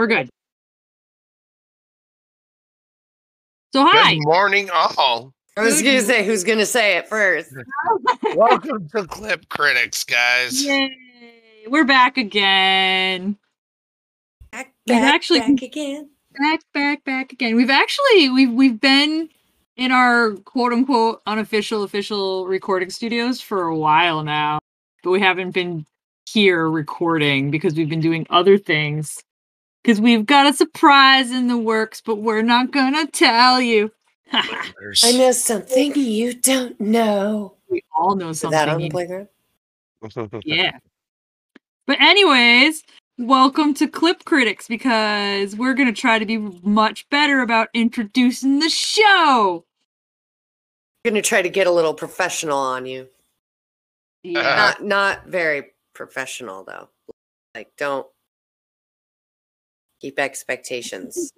We're good. So hi. Good morning, all. I was gonna say who's gonna say it first. Welcome to Clip Critics, guys. Yay. We're back again. Back, We've back, actually- back again. Back, back, back again. We've actually we've we've been in our quote unquote unofficial official recording studios for a while now, but we haven't been here recording because we've been doing other things. Because we've got a surprise in the works, but we're not gonna tell you. I know something you don't know. we all know Is that on the something. playground? Yeah. But anyways, welcome to Clip Critics because we're gonna try to be much better about introducing the show. I'm gonna try to get a little professional on you. Yeah. Not not very professional though. Like don't keep expectations.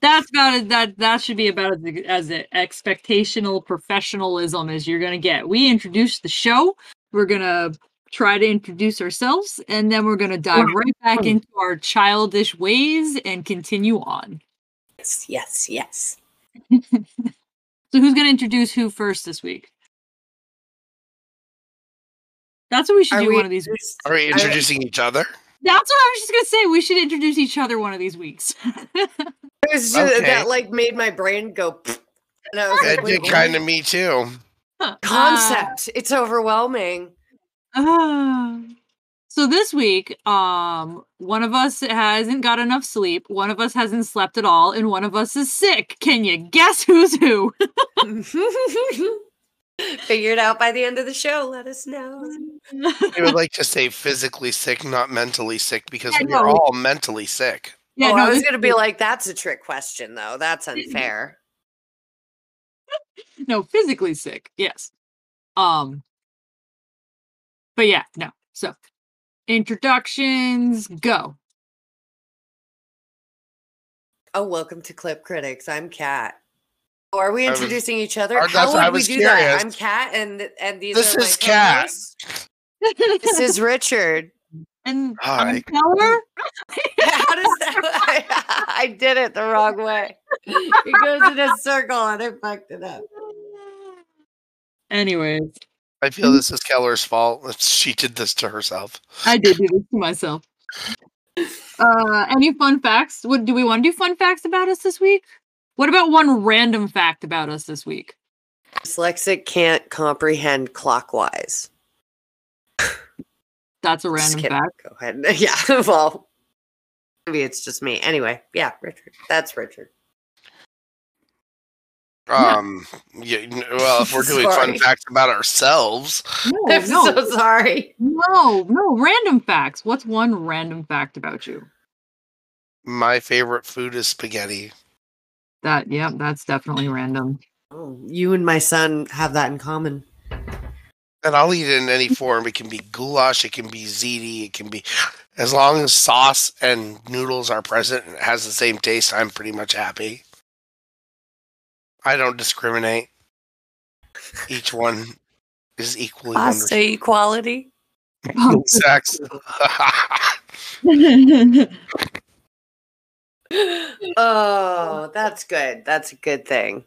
That's about it. That that should be about as, as a expectational professionalism as you're gonna get. We introduce the show. We're gonna try to introduce ourselves, and then we're gonna dive right back into our childish ways and continue on. yes, yes, yes. So who's gonna introduce who first this week? That's what we should Are do we one of these weeks. Are we introducing each other? That's what I was just gonna say. We should introduce each other one of these weeks. It was just, Okay. that like made my brain go. "Pfft," And I was It like, did kind of me too. concept. it's overwhelming. Ah. so this week, um, one of us hasn't got enough sleep, one of us hasn't slept at all, and one of us is sick. Can you guess who's who? Figure it out by the end of the show. Let us know. I would like to say physically sick, not mentally sick, because Yeah, we are no. all mentally sick. yeah, oh, no, I was gonna be like, that's a trick question, though. That's unfair. no, physically sick. Yes. Um. But yeah, no. So, introductions go. Oh, welcome to Clip Critics. I'm Kat. Oh, are we I was- introducing each other? How would I we was do that? I'm Kat, and and these This are my is Kat. This is Richard. and Hi. I'm Keller. How does that? I did it the wrong way. It goes in a circle, and I fucked it up. Anyways, I feel this is Keller's fault. She did this to herself. I did do this to myself. Uh, any fun facts? What do we want to do? Fun facts about us this week? What about one random fact about us this week? Dyslexic can't comprehend clockwise. That's a random kidding. fact. Go ahead. Yeah. Well, maybe it's just me. Anyway, yeah, Richard. That's Richard. Um, yeah, well, if we're doing fun facts about ourselves, No, I'm no, so sorry. no, no. Random facts. What's one random fact about you? my favorite food is spaghetti. That, yeah, that's definitely random. Oh, you and my son have that in common. And I'll eat it in any form. It can be goulash, it can be ziti, it can be as long as sauce and noodles are present and it has the same taste, I'm pretty much happy. I don't discriminate. Each one is equally wonderful. Pasta equality. Sex. Oh, that's good. That's a good thing.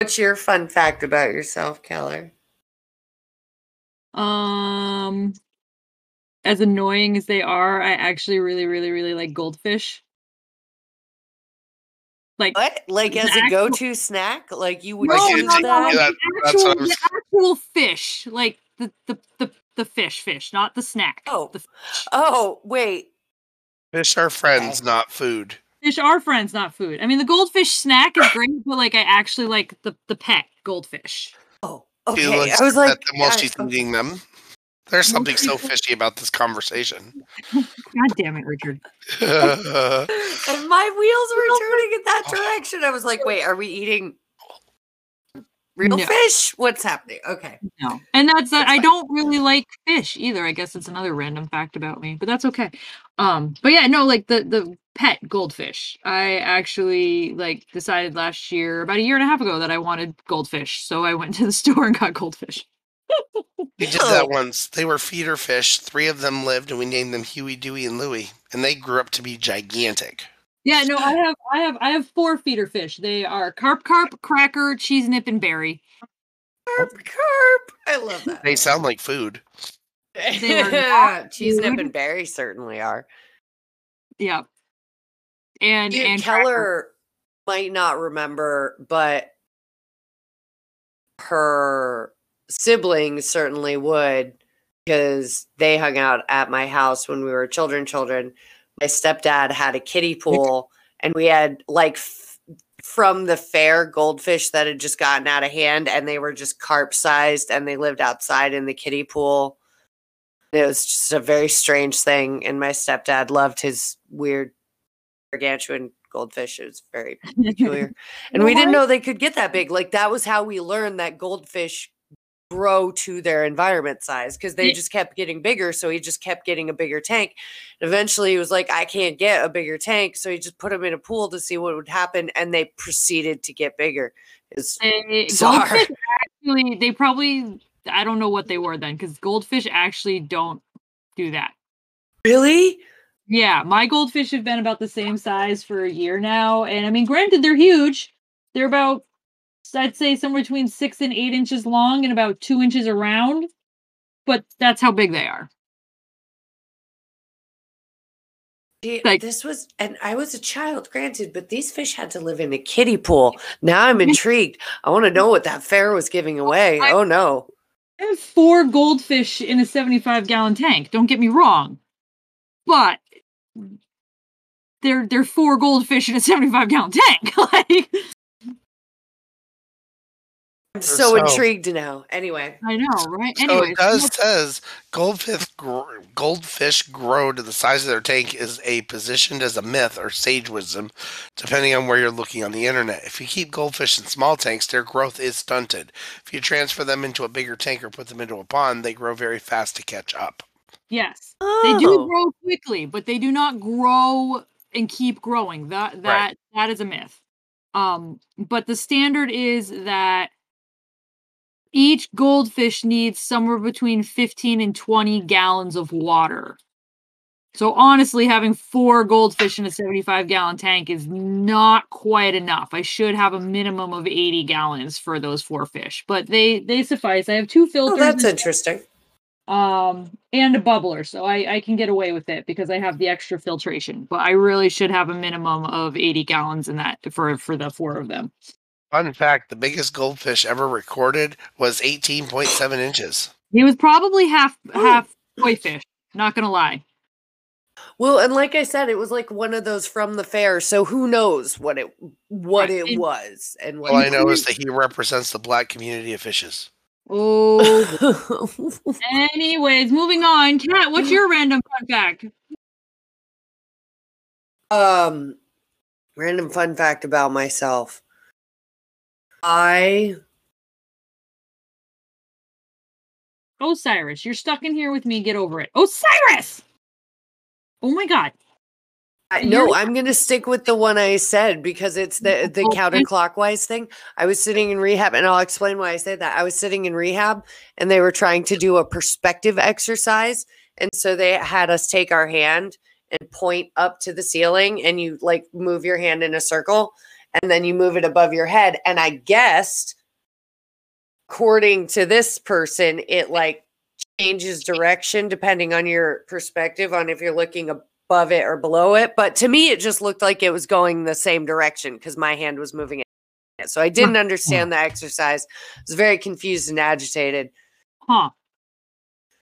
What's your fun fact about yourself, Keller? um, as annoying as they are, I actually really, really, really like goldfish. Like What? Like The as a go-to snack? Like you would no, Like no, choose no, no, that? yeah, the actual, what I was- the actual fish, like the the the the fish, fish, not the snack. Oh. the Oh, wait. Fish are friends, not food. fish are friends, not food. I mean, the goldfish snack is great, but like I actually like the the pet goldfish. Oh, okay. I was like, at them while I- she's eating them. There's something so fishy about this conversation. God damn it, Richard. and my wheels were turning in that oh. direction. I was like, wait, are we eating real No. fish? What's happening? Okay. No, and that's that. That's I fine. don't really like fish either. I guess it's another random fact about me, but that's okay. Um, but yeah, no, like the the pet goldfish. I actually like decided last year, about a year and a half ago, that I wanted goldfish, so I went to the store and got goldfish. We did that once. They were feeder fish. Three of them lived, and we named them Huey, Dewey, and Louie. And they grew up to be gigantic. Yeah, no, I have, I have, I have four feeder fish. They are carp, carp, cracker, cheese nip, and berry. Carp, carp. I love that. They sound like food. They are not Cheese nip and berry certainly are. Yeah, and You- and cracker. Keller might not remember, but her siblings certainly would because they hung out at my house when we were children children my stepdad had a kiddie pool and we had like f- from the fair goldfish that had just gotten out of hand and they were just carp sized and they lived outside in the kiddie pool. It was just a very strange thing and my stepdad loved his weird gargantuan goldfish. It was very peculiar. And we didn't know they could get that big. Like that was how we learned that goldfish grow to their environment size because they just kept getting bigger. So he just kept getting a bigger tank. Eventually, he was like, I can't get a bigger tank. So he just put them in a pool to see what would happen. And they proceeded to get bigger. It's Sorry. actually, they probably, I don't know what they were then, because goldfish actually don't do that. really? Yeah, my goldfish have been about the same size for a year now, and I mean, granted, they're huge. They're about, I'd say, somewhere between six and eight inches long and about two inches around, but that's how big they are. Like- this was, and I was a child, granted, but these fish had to live in a kiddie pool. Now I'm intrigued. I want to know what that fair was giving oh, away. I- oh no. I have four goldfish in a 75 gallon tank. Don't get me wrong, but they're they're four goldfish in a 75 gallon tank. like I'm So- so intrigued now. Anyway. I know, right? So Anyway, it does says goldfish gr- goldfish grow to the size of their tank is a positioned as a myth or sage wisdom, depending on where you're looking on the internet. If you keep goldfish in small tanks, their growth is stunted. If you transfer them into a bigger tank or put them into a pond, they grow very fast to catch up. yes, they do Oh. grow quickly, but they do not grow and keep growing. That that that is a myth. Um, but the standard is that each goldfish needs somewhere between 15 and 20 gallons of water. So honestly, having four goldfish in a 75 gallon tank is not quite enough. I should have a minimum of 80 gallons for those four fish, but they they suffice. I have two filters. Oh, that's interesting. um and a bubbler so I, I can get away with it because i have the extra filtration but i really should have a minimum of 80 gallons in that for for the four of them Fun fact the biggest goldfish ever recorded was 18.7 inches. he was probably half half koi fish not gonna lie Well, and like I said, it was like one of those from the fair. So who knows what it what it was and what All I know is that he represents the black community of fishes. oh anyways moving on cat what's your random fun fact um random fun fact about myself. I osiris you're stuck in here with me. Get over it. Osiris! Oh my god. I no, I'm gonna stick with the one I said because it's the the counterclockwise thing. I was sitting in rehab, and I'll explain why I say that. I was sitting in rehab, and they were trying to do a perspective exercise, and so they had us take our hand and point up to the ceiling, and you like move your hand in a circle, and then you move it above your head. And I guessed, according to this person, it like changes direction depending on your perspective on if you're looking above it or below it. But to me, it just looked like it was going the same direction because my hand was moving it. So I didn't understand the exercise. I was very confused and agitated. huh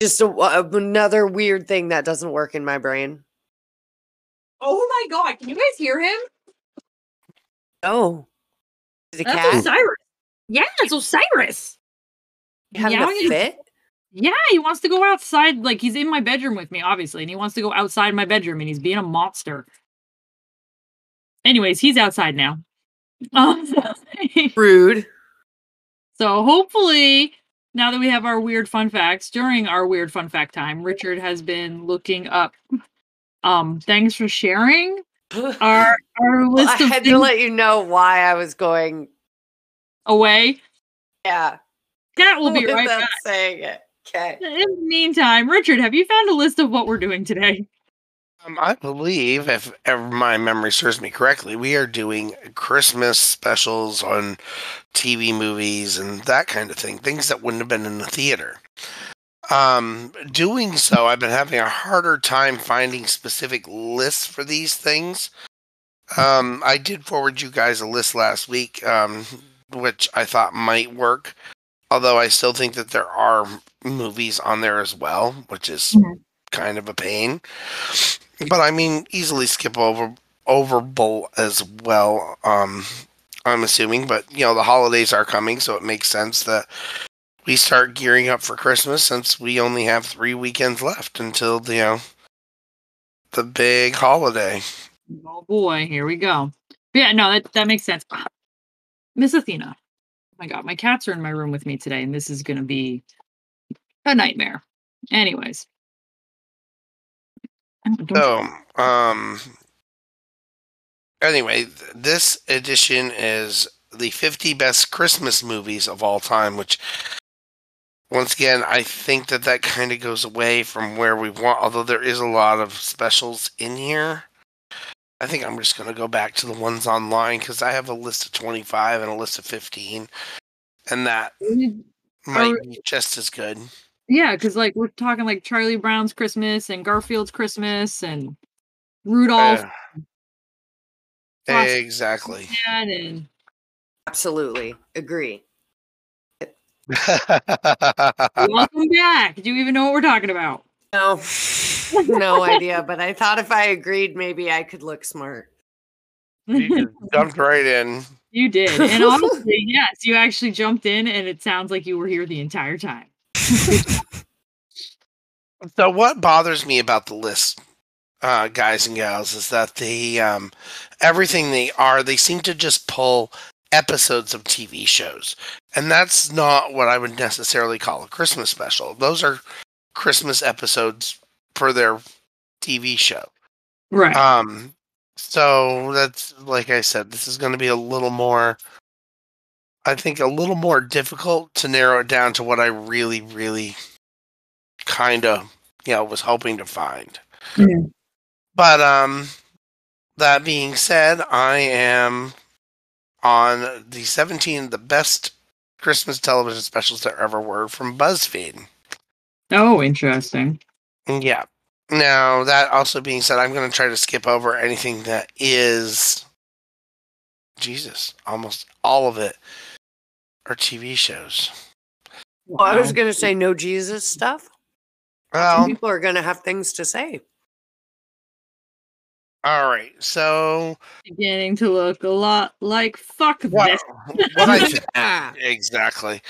Just a, a- another weird thing that doesn't work in my brain. oh my god can you guys hear him Oh, is it that's cat? osiris yeah it's osiris Having meowing a fit? Yeah, he wants to go outside. Like he's in my bedroom with me, obviously, and he wants to go outside my bedroom, and he's being a monster. Anyways, he's outside now. Um, Rude. so hopefully, now that we have our weird fun facts during our weird fun fact time, Richard has been looking up. Um, thanks for sharing our our Well, list I of had to let you know why I was going. away. Yeah. Cat will be right Without back. saying it. Okay. In the meantime, Richard, have you found a list of what we're doing today? Um, I believe, if ever my memory serves me correctly, we are doing Christmas specials on TV movies and that kind of thing, things that wouldn't have been in the theater. Um, doing so, I've been having a harder time finding specific lists for these things. Um, I did forward you guys a list last week, um, which I thought might work. Although I still think that there are movies on there as well, which is Mhm. kind of a pain. But I mean, easily skip over over Bowl as well. Um, I'm assuming, but you know, the holidays are coming, so it makes sense that we start gearing up for Christmas since we only have three weekends left until you know the big holiday. Oh boy, here we go. Yeah, no, that, that makes sense. Miss Athena. Oh my god, my cats are in my room with me today, and this is gonna be a nightmare. Anyways. So, um, anyway, this edition is the 50 best Christmas movies of all time, which, once again, I think that that kind of goes away from where we want, although there is a lot of specials in here. I think I'm just going to go back to the ones online because I have a list of 25 and a list of 15, and that might Are- be just as good. Yeah, because like we're talking like Charlie Brown's Christmas and Garfield's Christmas and Rudolph Uh, exactly. And Absolutely. Agree. Welcome back. Do you even know what we're talking about? No, no idea. But I thought if I agreed, maybe I could look smart. you just jumped right in. You did. And honestly, yes, you actually jumped in and it sounds like you were here the entire time. So what bothers me about the list, uh, guys and gals, is that they um, everything they are, they seem to just pull episodes of TV shows, and that's not what I would necessarily call a Christmas special. Those are Christmas episodes for their TV show. Right. Um, so that's like I said, this is going to be a little more. I think a little more difficult to narrow it down to what I really, really kind of, you know, was hoping to find. Mhm. But um, that being said, I am on the 17 of the best Christmas television specials there ever were from BuzzFeed. oh, interesting. Yeah. Now, that also being said, I'm going to try to skip over anything that is. Jesus, almost all of it are TV shows. Well, I was going to say no Jesus stuff. Well, People are going to have things to say. All right. So, beginning to look a lot like fuck what, this. what I th- exactly.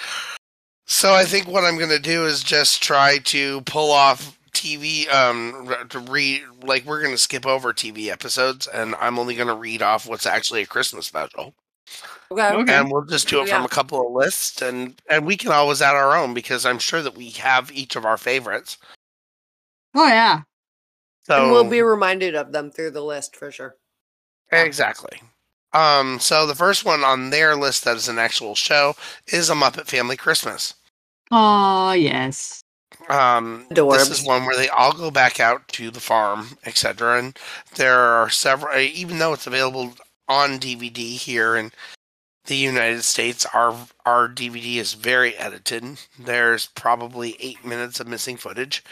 So, I think what I'm going to do is just try to pull off TV. Um, r- to read like we're going to skip over TV episodes, and I'm only going to read off what's actually a Christmas special. okay. Okay. and we'll just do it from a couple of lists and and we can always add our own because i'm sure that we have each of our favorites Oh yeah. So and we'll be reminded of them through the list for sure. exactly. Um so the first one on their list that is an actual show is a muppet family christmas. Oh yes. um this is one where they all go back out to the farm etc and there are several uh, even though it's available on dvd here in the united states our our dvd is very edited. There's probably eight minutes of missing footage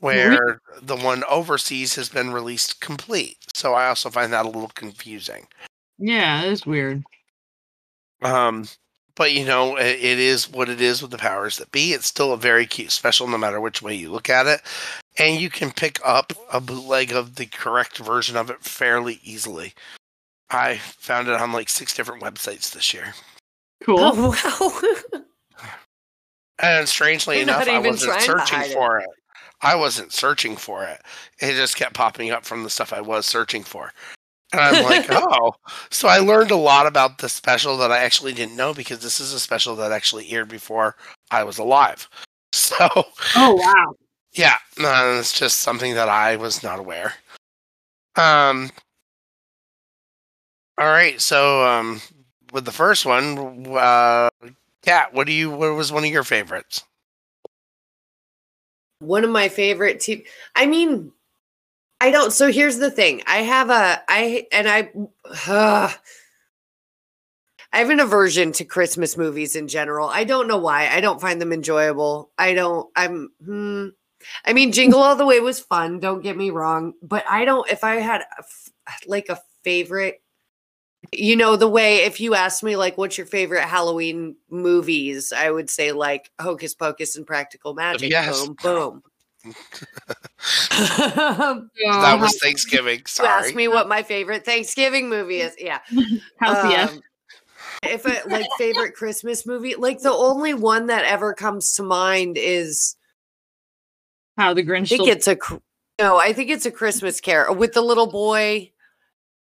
where the one overseas has been released complete so i also find that a little confusing Yeah, that's weird. um, but you know, it, it is what it is with the powers that be. It's still a very cute special, no matter which way you look at it, and you can pick up a bootleg of the correct version of it fairly easily. I found it on like six different websites this year, Cool. Oh, wow. and strangely You're enough, I wasn't searching hide it. for it. I wasn't searching for it. It just kept popping up from the stuff I was searching for. And I'm like, oh. So I learned a lot about the special that I actually didn't know because this is a special that actually aired before I was alive. So, Oh wow. yeah, no, it's just something that I was not aware. Um, all right, so um, with the first one, uh, Kat, what do you? What was one of your favorites? One of my favorite TV. I mean, I don't. So here's the thing. I have a. I and I. Uh, I have an aversion to Christmas movies in general. I don't know why. I don't find them enjoyable. I don't. I'm. Hmm, I mean, Jingle All the Way was fun. Don't get me wrong, but I don't. If I had a like a favorite, you know, the way if you asked me like, what's your favorite Halloween movies, I would say like Hocus Pocus and Practical Magic. Yes. Boom, boom. that was Thanksgiving. You Sorry. asked me what my favorite Thanksgiving movie is. Yeah. House yes. Um, if I like favorite Christmas movie, like the only one that ever comes to mind is How the Grinch. I Grinch. think it's a no, I think it's a Christmas Carol with the little boy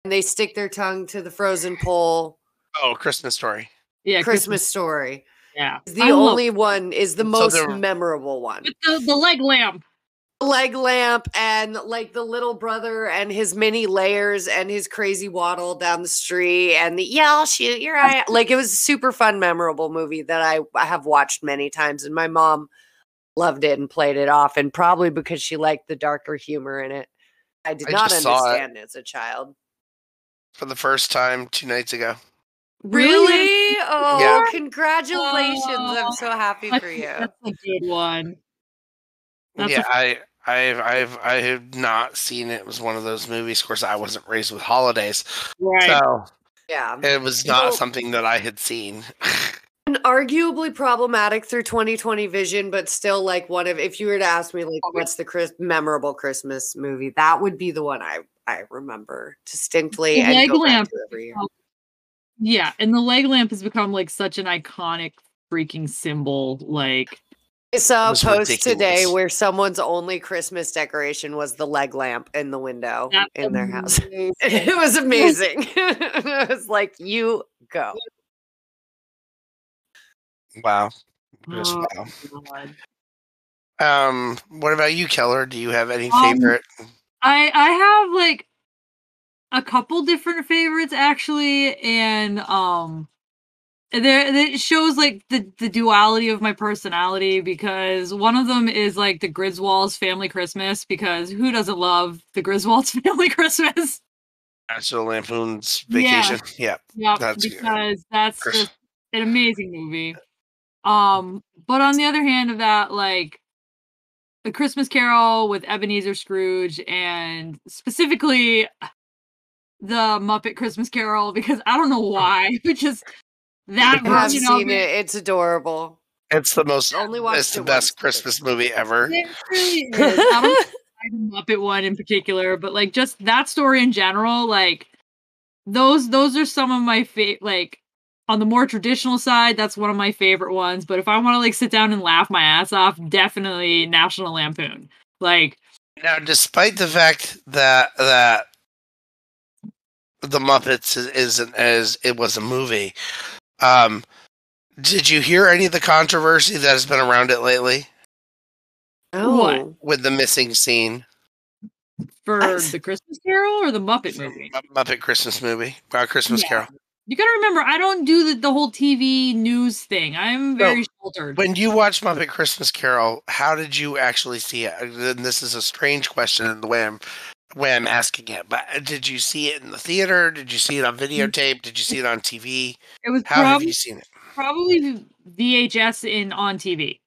and they stick their tongue to the frozen pole. Oh, Christmas story. yeah, Christmas story. Yeah, the I love- only one is the most there- memorable one. with the, the leg lamp. leg lamp and like the little brother and his mini layers and his crazy waddle down the street and the yeah I'll shoot your eye out." like it was a super fun memorable movie that I, I have watched many times and my mom loved it and played it off and probably because she liked the darker humor in it I did I not just saw it. understand it as a child For the first time two nights ago. really oh Yeah. congratulations I'm Oh, so happy That's, for you that's a good one. That's yeah, a- I, I've, I've, I have not seen it. It was one of those movies. Of course, I wasn't raised with holidays, Right. so yeah it was not Well- something that I had seen. and arguably problematic through 2020 vision, but still like one of if you were to ask me like what's the Chris- memorable Christmas movie, that would be the one I I remember distinctly The leg lamp to yeah, and the leg lamp has become like such an iconic freaking symbol. Like, I saw a was post today where someone's only Christmas decoration was the leg lamp in the window that's in their house. It was amazing. it was like you go. wow, just Oh, wow. God. Um, what about you, Keller? Do you have any Um, favorite? I I have like a couple different favorites actually, and um, there it shows like the the duality of my personality because one of them is like the Griswolds Family Christmas because who doesn't love the Griswolds Family Christmas? National Lampoon's Vacation. Yeah. Yeah, That's good. because that's Chris- just an amazing movie. Um, but on the other hand of that, like the Christmas Carol with Ebenezer Scrooge and specifically the Muppet Christmas Carol because I don't know why, but just that I have version of seen it. It's adorable. It's the most. Only watched It's the it best once. Christmas movie ever. It really is. I don't like the Muppet one in particular, but like just that story in general, like those those are some of my favorite. Like on the more traditional side, that's one of my favorite ones. But if I want to like sit down and laugh my ass off, definitely National Lampoon. Like Now, despite the fact that that the Muppets is, isn't as it was a movie, um, did you hear any of the controversy that has been around it lately What? Oh. with the missing scene? for the Christmas Carol or the Muppet movie. Mu- Muppet Christmas movie, uh, Christmas Yeah. Carol. You gotta remember, I don't do the, the whole TV news thing. I'm very sheltered. When you watched Muppet Christmas Carol, how did you actually see it? And this is a strange question in the way I'm way I'm asking it. But uh, did you see it in the theater? Did you see it on videotape? Did you see it on TV? it was How have probably you seen it? probably VHS in on TV.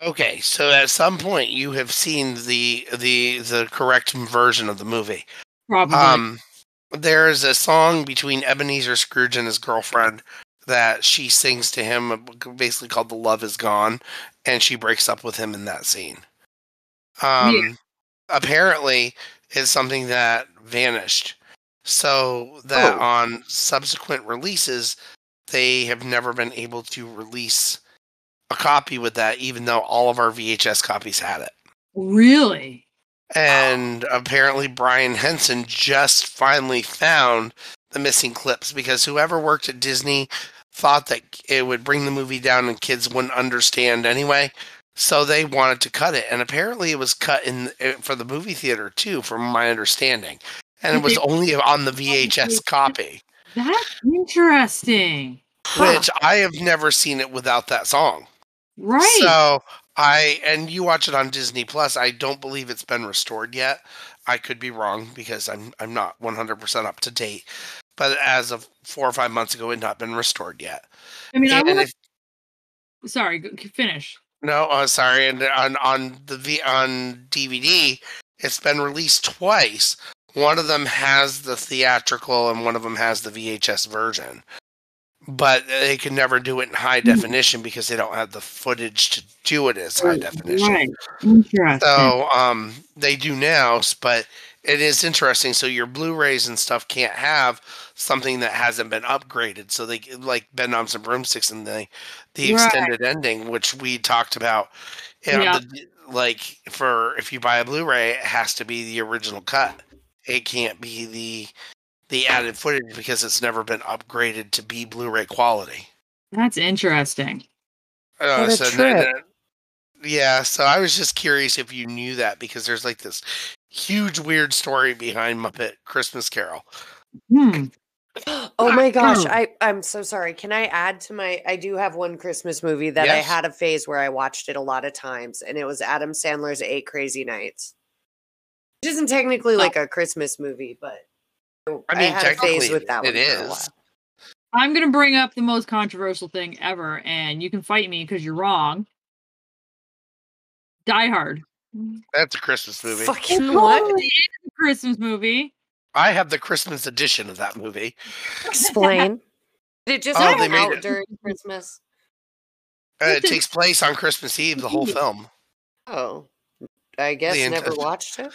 Okay, so at some point you have seen the the the correct version of the movie. Probably. Um, there is a song between Ebenezer Scrooge and his girlfriend that she sings to him, basically called "The Love Is Gone," and she breaks up with him in that scene. Um, Yeah. apparently, it's something that vanished, so that Oh. on subsequent releases, they have never been able to release a copy with that, even though all of our VHS copies had it. really? And apparently, Brian Henson just finally found the missing clips because whoever worked at Disney thought that it would bring the movie down and kids wouldn't understand anyway. So they wanted to cut it, and apparently it was cut in eh, for the movie theater too, from my understanding. And it was only on the VHS copy. That's interesting. Huh. which I have never seen it without that song. Right. So I and you watch it on Disney Plus. I don't believe it's been restored yet. I could be wrong because I'm I'm not 100% up to date. But as of four or five months ago, it had not been restored yet. I mean, I And will, if- sorry, finish. no, uh, sorry, and on on the v, on DVD, it's been released twice. One of them has the theatrical, and one of them has the VHS version. But they can never do it in high definition because they don't have the footage to do it as high definition. Right. Interesting. So um, they do now, but it is interesting. So your Blu-rays and stuff can't have something that hasn't been upgraded. So they like Bedknobs and Broomsticks and the the Right. extended ending, which we talked about. You know, Yeah. the, like for if you buy a Blu-ray, it has to be the original cut. It can't be the the added footage because it's never been upgraded to be Blu-ray quality. That's interesting. Uh, What a so trip. then- yeah, so I was just curious if you knew that because there's like this huge weird story behind Muppet Christmas Carol. Hmm. Oh my gosh, Oh. I I'm so sorry. Can I add to my I do have one Christmas movie that I had a phase where I watched it a lot of times and it was Adam Sandler's 8 Crazy Nights. Which isn't technically like a Christmas movie, but I mean, had a phase technically, with that it one for a is. while. I'm gonna bring up the most controversial thing ever, and you can fight me because you're wrong. Die Hard. That's a Christmas movie. Fucking what? totally a Christmas movie. I have the Christmas edition of that movie. Explain. Did it just Oh, they made out it. during Christmas? Uh, it takes place on Christmas Eve, the whole film. Oh. I guess The never watched it.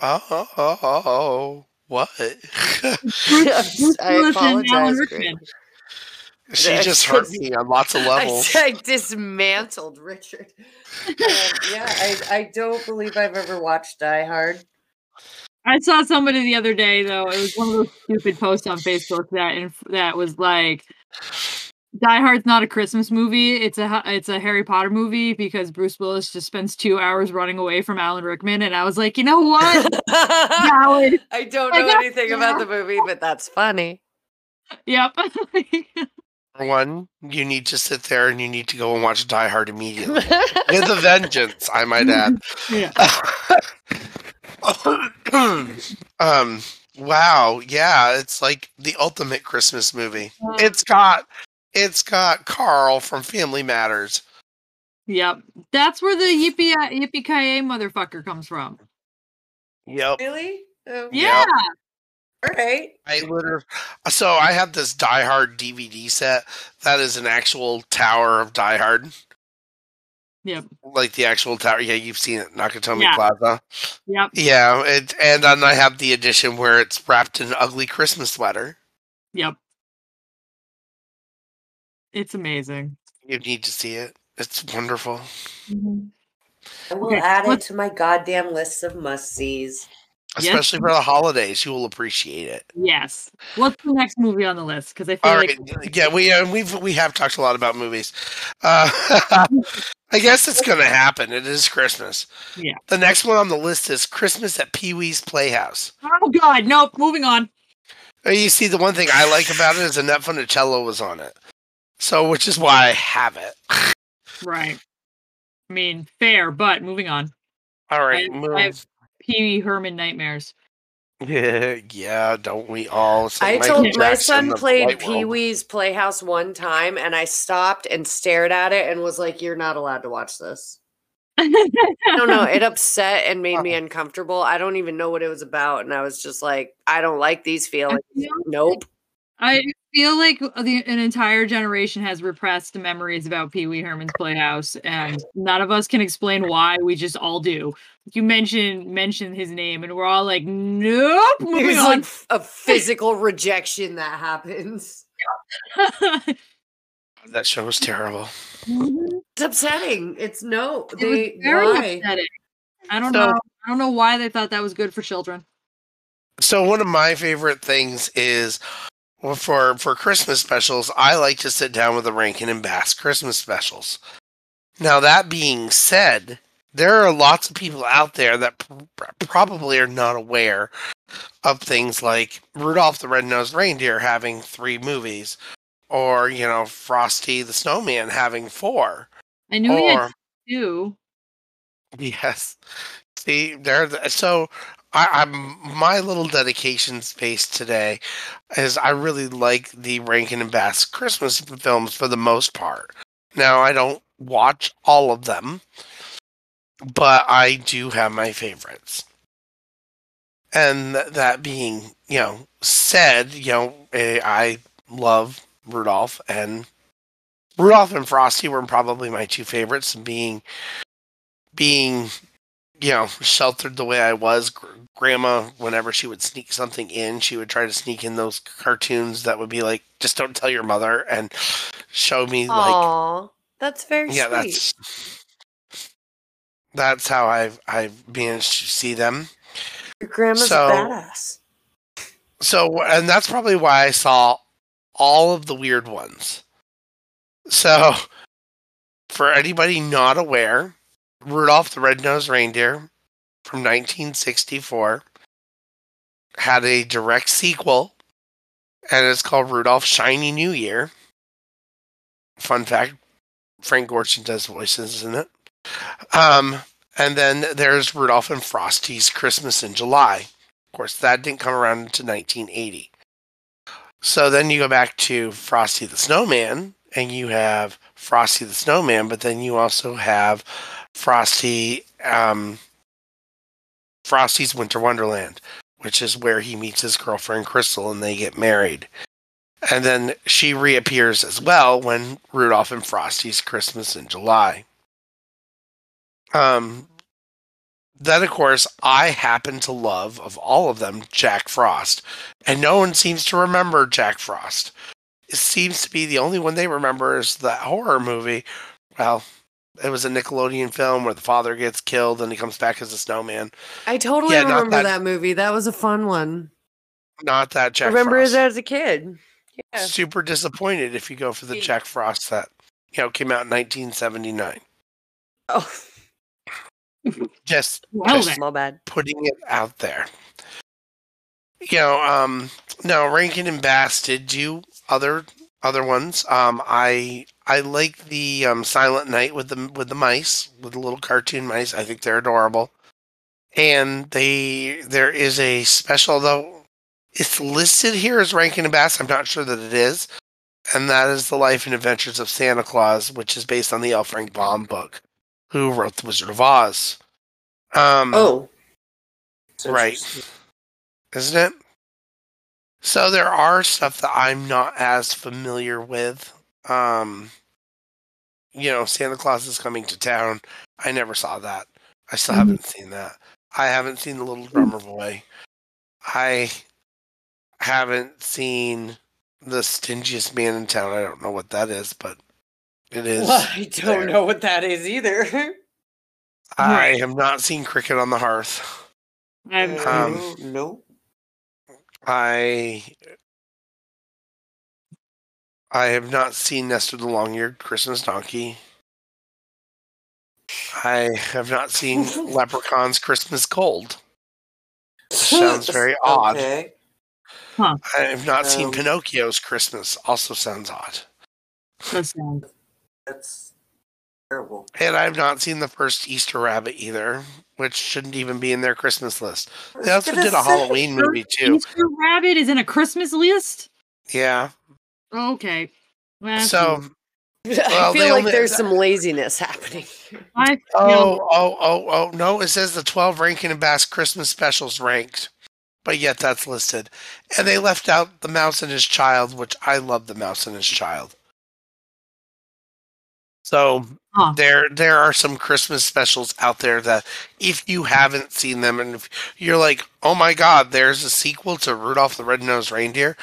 Oh, oh, oh, oh, oh. What? Bruce I Willis apologize. She It's just hurt me on lots of I, levels. I dismantled Richard. Um, yeah, I, I don't believe I've ever watched Die Hard. I saw somebody the other day though. It was one of those stupid posts on Facebook that inf- that was like, "Die Hard's not a Christmas movie. It's a it's a Harry Potter movie because Bruce Willis just spends two hours running away from Alan Rickman." And I was like, you know what? Valid. I don't I know got anything about the movie, but that's funny. Yep. One, you need to sit there and you need to go and watch Die Hard immediately. With a vengeance, I might add. yeah. um wow yeah it's like the ultimate christmas movie it's got it's got carl from family matters Yep. That's where the yippee uh, yippee ki motherfucker comes from. yep really? Oh, Yeah. All right. i literally so i have this die hard dvd set that is an actual tower of die hard Yep. like the actual tower yeah you've seen it nakatomi Yeah. plaza Yep. yeah it, and then i have the edition where it's wrapped in an ugly christmas sweater Yep. It's amazing. you need to see it it's wonderful I will Okay, add it to my goddamn list of must sees. Yes. especially for the holidays you will appreciate it Yes. What's the next movie on the list? Because I feel All like right, yeah, we uh, we've we have talked a lot about movies. Uh, I guess it's gonna happen. It is Christmas. Yeah. The next one on the list is Christmas at Pee Wee's Playhouse. Oh God, nope. Moving on. Uh, You see, the one thing I like about it is Annette Funicello was on it, so which is why I have it. Right. I mean, fair, but moving on. All right, I- move. I've- Pee Wee Herman nightmares. yeah, yeah, don't we all? Say I Michael told my son played Pee Wee's Playhouse one time, and I stopped and stared at it and was like, "You're not allowed to watch this." I don't know. It upset and made me uh-huh. uncomfortable. I don't even know what it was about, and I was just like, "I don't like these feelings." feel Nope. I feel like the, an entire generation has repressed memories about Pee Wee Herman's Playhouse, and none of us can explain why. We just all do. You mention mention his name, and we're all like, "Nope." Moving It's on. like a physical rejection that happens. That show was terrible. Mm-hmm. It's upsetting. It's no. it was They very why? upsetting. I don't So- know. I don't know why they thought that was good for children. So one of my favorite things is well, for for Christmas specials, I like to sit down with the Rankin and Bass Christmas specials. Now that being said, there are lots of people out there that pr- probably are not aware of things like Rudolph the Red-Nosed Reindeer having three movies, or you know Frosty the Snowman having four, I knew he had two. yes, see there. So I, I'm my little dedication space today is I really like the Rankin and Bass Christmas films for the most part. Now I don't watch all of them, but I do have my favorites. And th- that being, you know, said, you know, eh, I love Rudolph and Rudolph and Frosty were probably my two favorites. Being, being, you know, sheltered the way I was, Grandma, whenever she would sneak something in, she would try to sneak in those cartoons that would be like, "Just don't tell your mother," and show me like Aw, that's very yeah, sweet. that's that's how I've I've managed to see them. Your grandma's so- a badass. So, and that's probably why I saw all of the weird ones. So, for anybody not aware, Rudolph the Red-Nosed Reindeer from 1964 had a direct sequel, and it's called Rudolph Shiny New Year. Fun fact: Frank Gorshin does voices in it. Um, and then there's Rudolph and Frosty's Christmas in July. Of course, that didn't come around until 1980. So then you go back to Frosty the Snowman, and you have Frosty the Snowman, but then you also have Frosty, um, Frosty's Winter Wonderland, which is where he meets his girlfriend Crystal and they get married. And then she reappears as well when Rudolph and Frosty's Christmas in July. Um, then of course I happen to love of all of them Jack Frost, and no one seems to remember Jack Frost. It seems to be the only one they remember is that horror movie. Well, it was a Nickelodeon film where the father gets killed and he comes back as a snowman. I totally Yeah, remember that- that, movie. That was a fun one. Not that Jack. I remember Frost. it as a kid. Yeah. Super disappointed if you go for the Yeah. Jack Frost that you know came out in 1979. Oh, Just Well Just- then. my bad. putting it out there. You know, um, no, Rankin and Bass did do other other ones. Um, I I like the um, Silent Night with the with the mice with the little cartoon mice. I think they're adorable. And they there is a special though. It's listed here as Rankin and Bass. I'm not sure that it is, and that is the Life and Adventures of Santa Claus, which is based on the L. Frank Baum book, who wrote The Wizard of Oz. Um, Oh, Right. isn't it? So there are stuff that I'm not as familiar with. Um, you know, Santa Claus is coming to town. I never saw that. I still Mhm. haven't seen that. I haven't seen the Little Drummer Boy. I haven't seen the stingiest man in town. I don't know what that is, but it is. Well, I don't there. know what that is either. I have not seen Cricket on the Hearth. I Um, no. I I have not seen Nestor the Long-Eared Christmas Donkey. I have not seen Leprechaun's Christmas Gold. Sounds very odd. Okay. I have not seen Um, Pinocchio's Christmas. Also sounds odd. That sounds- That's terrible. And I have not seen the first Easter Rabbit either, which shouldn't even be in their Christmas list. They also did a Halloween movie too. Easter Rabbit is in a Christmas list. Yeah. Okay. Well, So I Well, they feel like only- there's some laziness happening. I Oh, feel oh, oh, oh, no. It says the 12 Rankin and Bass Christmas specials ranked, but yet that's listed. And they left out The Mouse and His Child, which I love The Mouse and His Child. So Huh. there there are some Christmas specials out there that if you haven't seen them and if you're like, oh my god, there's a sequel to Rudolph the Red-Nosed Reindeer.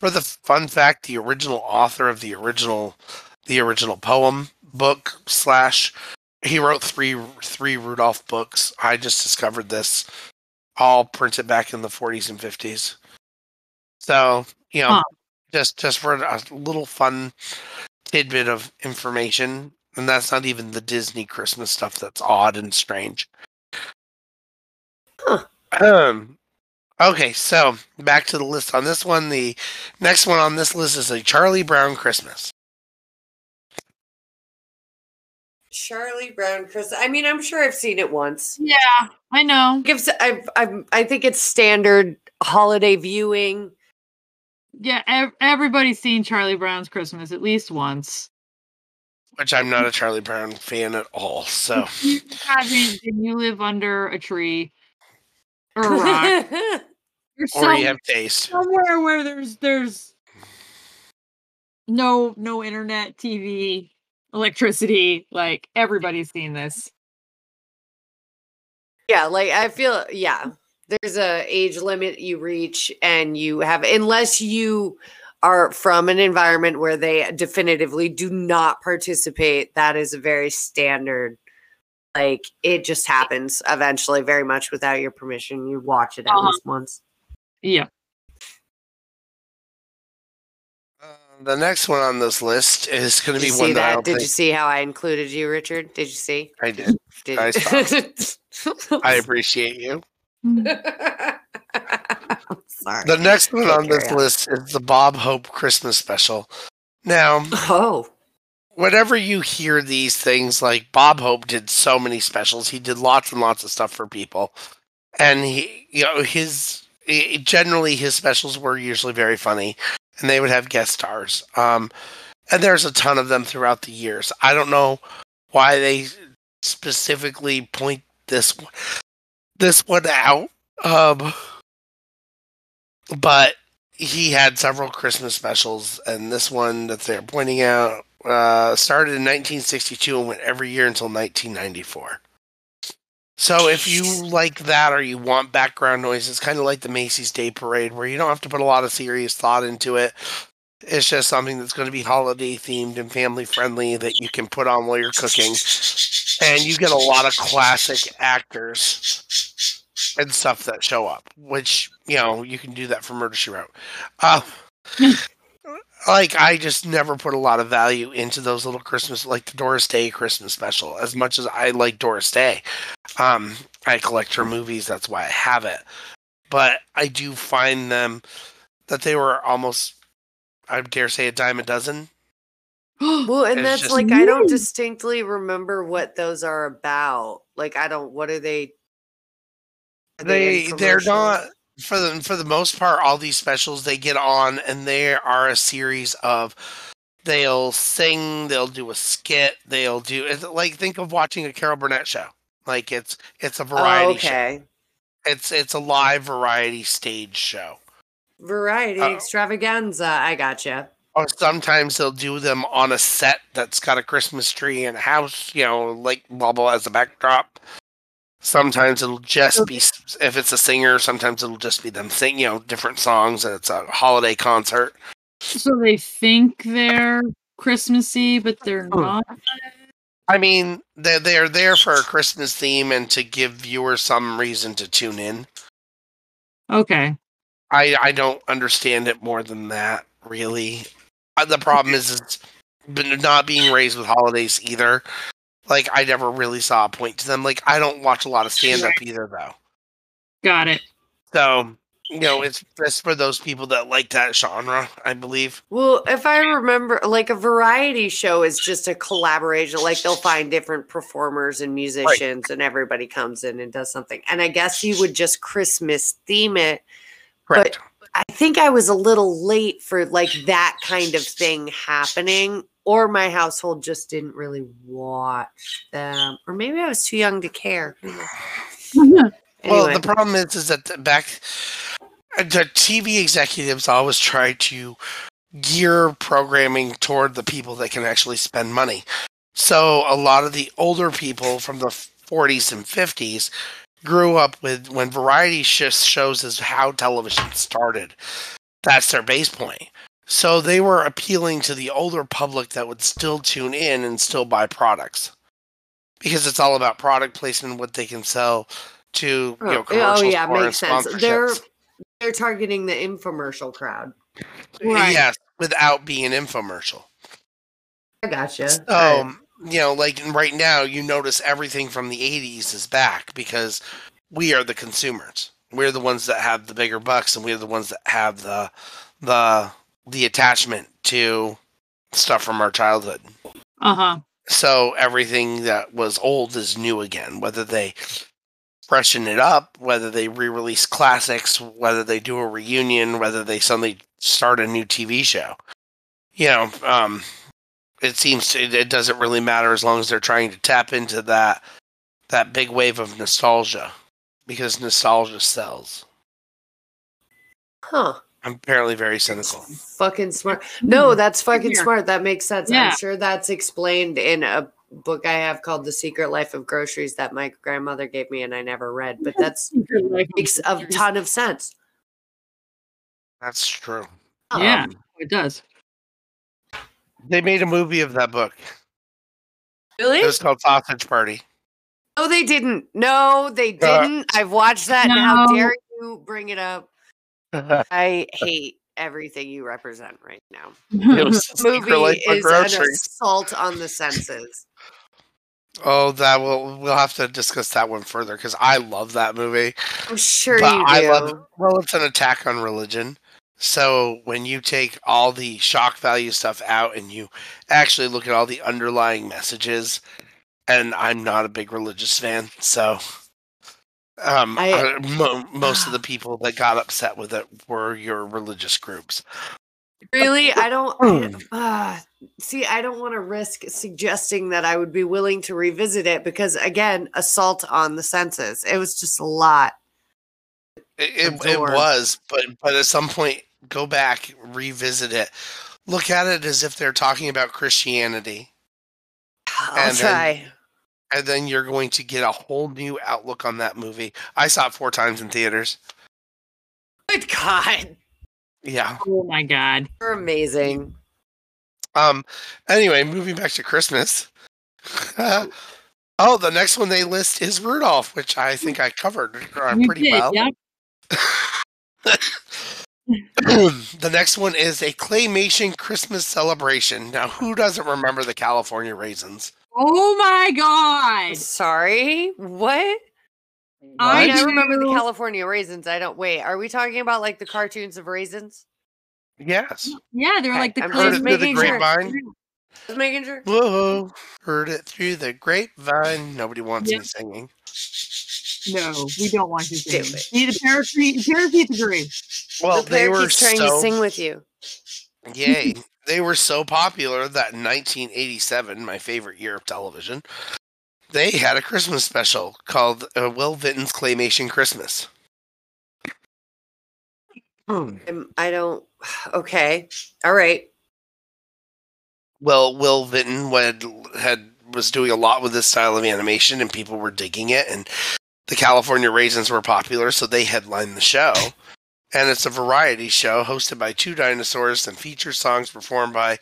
For the fun fact, the original author of the original the original poem book slash he wrote three three Rudolph books. I just discovered this, all printed back in the 40s and 50s. So you know, Huh. just just for a little fun tidbit of information, and that's not even the Disney Christmas stuff that's odd and strange. Huh. Um, Okay, so back to the list on this one. The next one on this list is a Charlie Brown Christmas. Charlie Brown Christmas. I mean, I'm sure I've seen it once. Yeah, I know. Gives I've, I've I think it's standard holiday viewing. Yeah, ev- everybody's seen Charlie Brown's Christmas at least once. Which I'm not a Charlie Brown fan at all. So If you haven't, then you live under a tree or a rock. or or you have taste. somewhere where there's there's no no internet, TV, electricity. Like everybody's seen this. yeah, like I feel yeah. There's a age limit you reach and you have unless you are from an environment where they definitively do not participate, that is a very standard like it just happens eventually very much without your permission. You watch it at Uh-huh. least once. Yeah. Uh, the next one on this list is going to be one that, I that? don't Did you see how I included you, Richard? Did you see? I did. Did I? I appreciate you. I'm sorry. The next one on this list is the Bob Hope Christmas special. Now, Oh, whenever you hear these things, like Bob Hope did so many specials, he did lots and lots of stuff for people, and he, you know, his i- generally his specials were usually very funny, and they would have guest stars. Um, and there's a ton of them throughout the years. I don't know why they specifically point this one- this one out, um, but he had several Christmas specials, and this one that they're pointing out uh, started in 1962 and went every year until 1994. So if you like that or you want background noise, it's kind of like the Macy's Day Parade, where you don't have to put a lot of serious thought into it. It's just something that's going to be holiday themed and family friendly that you can put on while you're cooking, and you get a lot of classic actors and stuff that show up, which you know you can do that for Murder She Wrote. Uh, like I just never put a lot of value into those little Christmas, like the Doris Day Christmas special. As much as I like Doris Day, um, I collect her movies. That's why I have it. But I do find them that they were almost, I dare say, a dime a dozen. well, and It's that's just- like I don't distinctly remember what those are about. Like I don't. What are they? Are They they're not for the for the most part. All these specials they get on, and they are a series of. They'll sing. They'll do a skit. They'll do it's like think of watching a Carol Burnett show. Like it's it's a variety Oh, show. okay. It's it's a live variety stage show. Variety Uh-oh. extravaganza. I gotcha. Or sometimes they'll do them on a set that's got a Christmas tree and a house, you know, like blah blah as a backdrop. Sometimes it'll just be if it's a singer. Sometimes it'll just be them sing, you know, different songs, and it's a holiday concert. So they think they're Christmassy, but they're Hmm. not. I mean, they're they're there for a Christmas theme and to give viewers some reason to tune in. Okay. I I don't understand it more than that, really. Uh, the problem is, it's been not being raised with holidays either. Like I never really saw a point to them. Like I don't watch a lot of stand up either, though. Got it. So you know, it's just for those people that like that genre, I believe. Well, if I remember, like a variety show is just a collaboration. Like they'll find different performers and musicians, and everybody comes in and does something. And I guess you would just Christmas theme it. Correct. I think I was a little late for like that kind of thing happening, or my household just didn't really watch them, or maybe I was too young to care. Knows? Well, the problem is, is that the back the TV executives always try to gear programming toward the people that can actually spend money. So a lot of the older people from the 40s and 50s grew up with when variety shifts shows is how television started. That's their base point. So they were appealing to the older public that would still tune in and still buy products. Because it's all about product placement what they can sell to you Oh, know yeah, oh yeah, makes sense. They're they're targeting the infomercial crowd. Right. Yes, without being infomercial. I gotcha. So, Alright. You know, like right now, you notice everything from the 80s is back because we are the consumers. we're the ones that have the bigger bucks, and we're the ones that have the the the attachment to stuff from our childhood. Uh huh. So everything that was old is new again. Whether they freshen it up, whether they re-release classics, whether they do a reunion, whether they suddenly start a new TV show. You know, um, it seems it, it doesn't really matter as long as they're trying to tap into that that big wave of nostalgia because nostalgia sells. Huh. I'm apparently very cynical. Fucking smart. No, that's fucking Here. smart. That makes sense. Yeah. I'm sure that's explained in a book I have called The Secret Life of Groceries that my grandmother gave me and I never read. But that's makes a ton of sense. That's true. Yeah, Um, it does. They made a movie of that book. Really? It was called Sausage Party. No, they didn't. No, they Uh, didn't. I've watched that. And how dare you bring it up? I hate everything you represent right now. It was the Movie Life of is an assault on the senses. Oh, that will we'll have to discuss that one further because I love that movie. I'm sure But you do. I love well, it's an attack on religion. So when you take all the shock value stuff out and you actually look at all the underlying messages, and I'm not a big religious fan, so um, I- I- mo- most of the people that got upset with it were your religious groups. Really, I don't. Uh, see, I don't want to risk suggesting that I would be willing to revisit it because, again, assault on the senses. It was just a lot. It, it, it was, but but at some point, go back, revisit it, look at it as if they're talking about Christianity, I'll And then- try. and then you're going to get a whole new outlook on that movie. I saw it four times in theaters. Good God, Yeah. Oh my god. you're amazing. Um. Anyway, moving back to Christmas. oh, the next one they list is Rudolph, which I think I covered uh, pretty did, well. Yep. the next one is a claymation Christmas celebration. Now, who doesn't remember the California raisins? Oh my god. Sorry, what? I I, mean, I remember the California raisins. I don't. Wait, are we talking about like the cartoons of raisins? Yes. Yeah, they were Okay, like the I'm Heard it through the making sure. grapevine. Just making sure. Whoa. Heard it through the grapevine. Nobody wants Yep. me singing. No, we don't want you Do to. it. See the parakeet. Parakeets agree. Well, the they were parakeet's trying to so sing with you. Yay. they were so popular that in 1987, my favorite year of television, they had a Christmas special called uh, Will Vinton's Claymation Christmas. I'm, I don't. Okay. All right. Well, Will Vinton had, had was doing a lot with this style of animation, and people were digging it, and the California Raisins were popular, so they headlined the show. And it's a variety show hosted by two dinosaurs and features songs performed by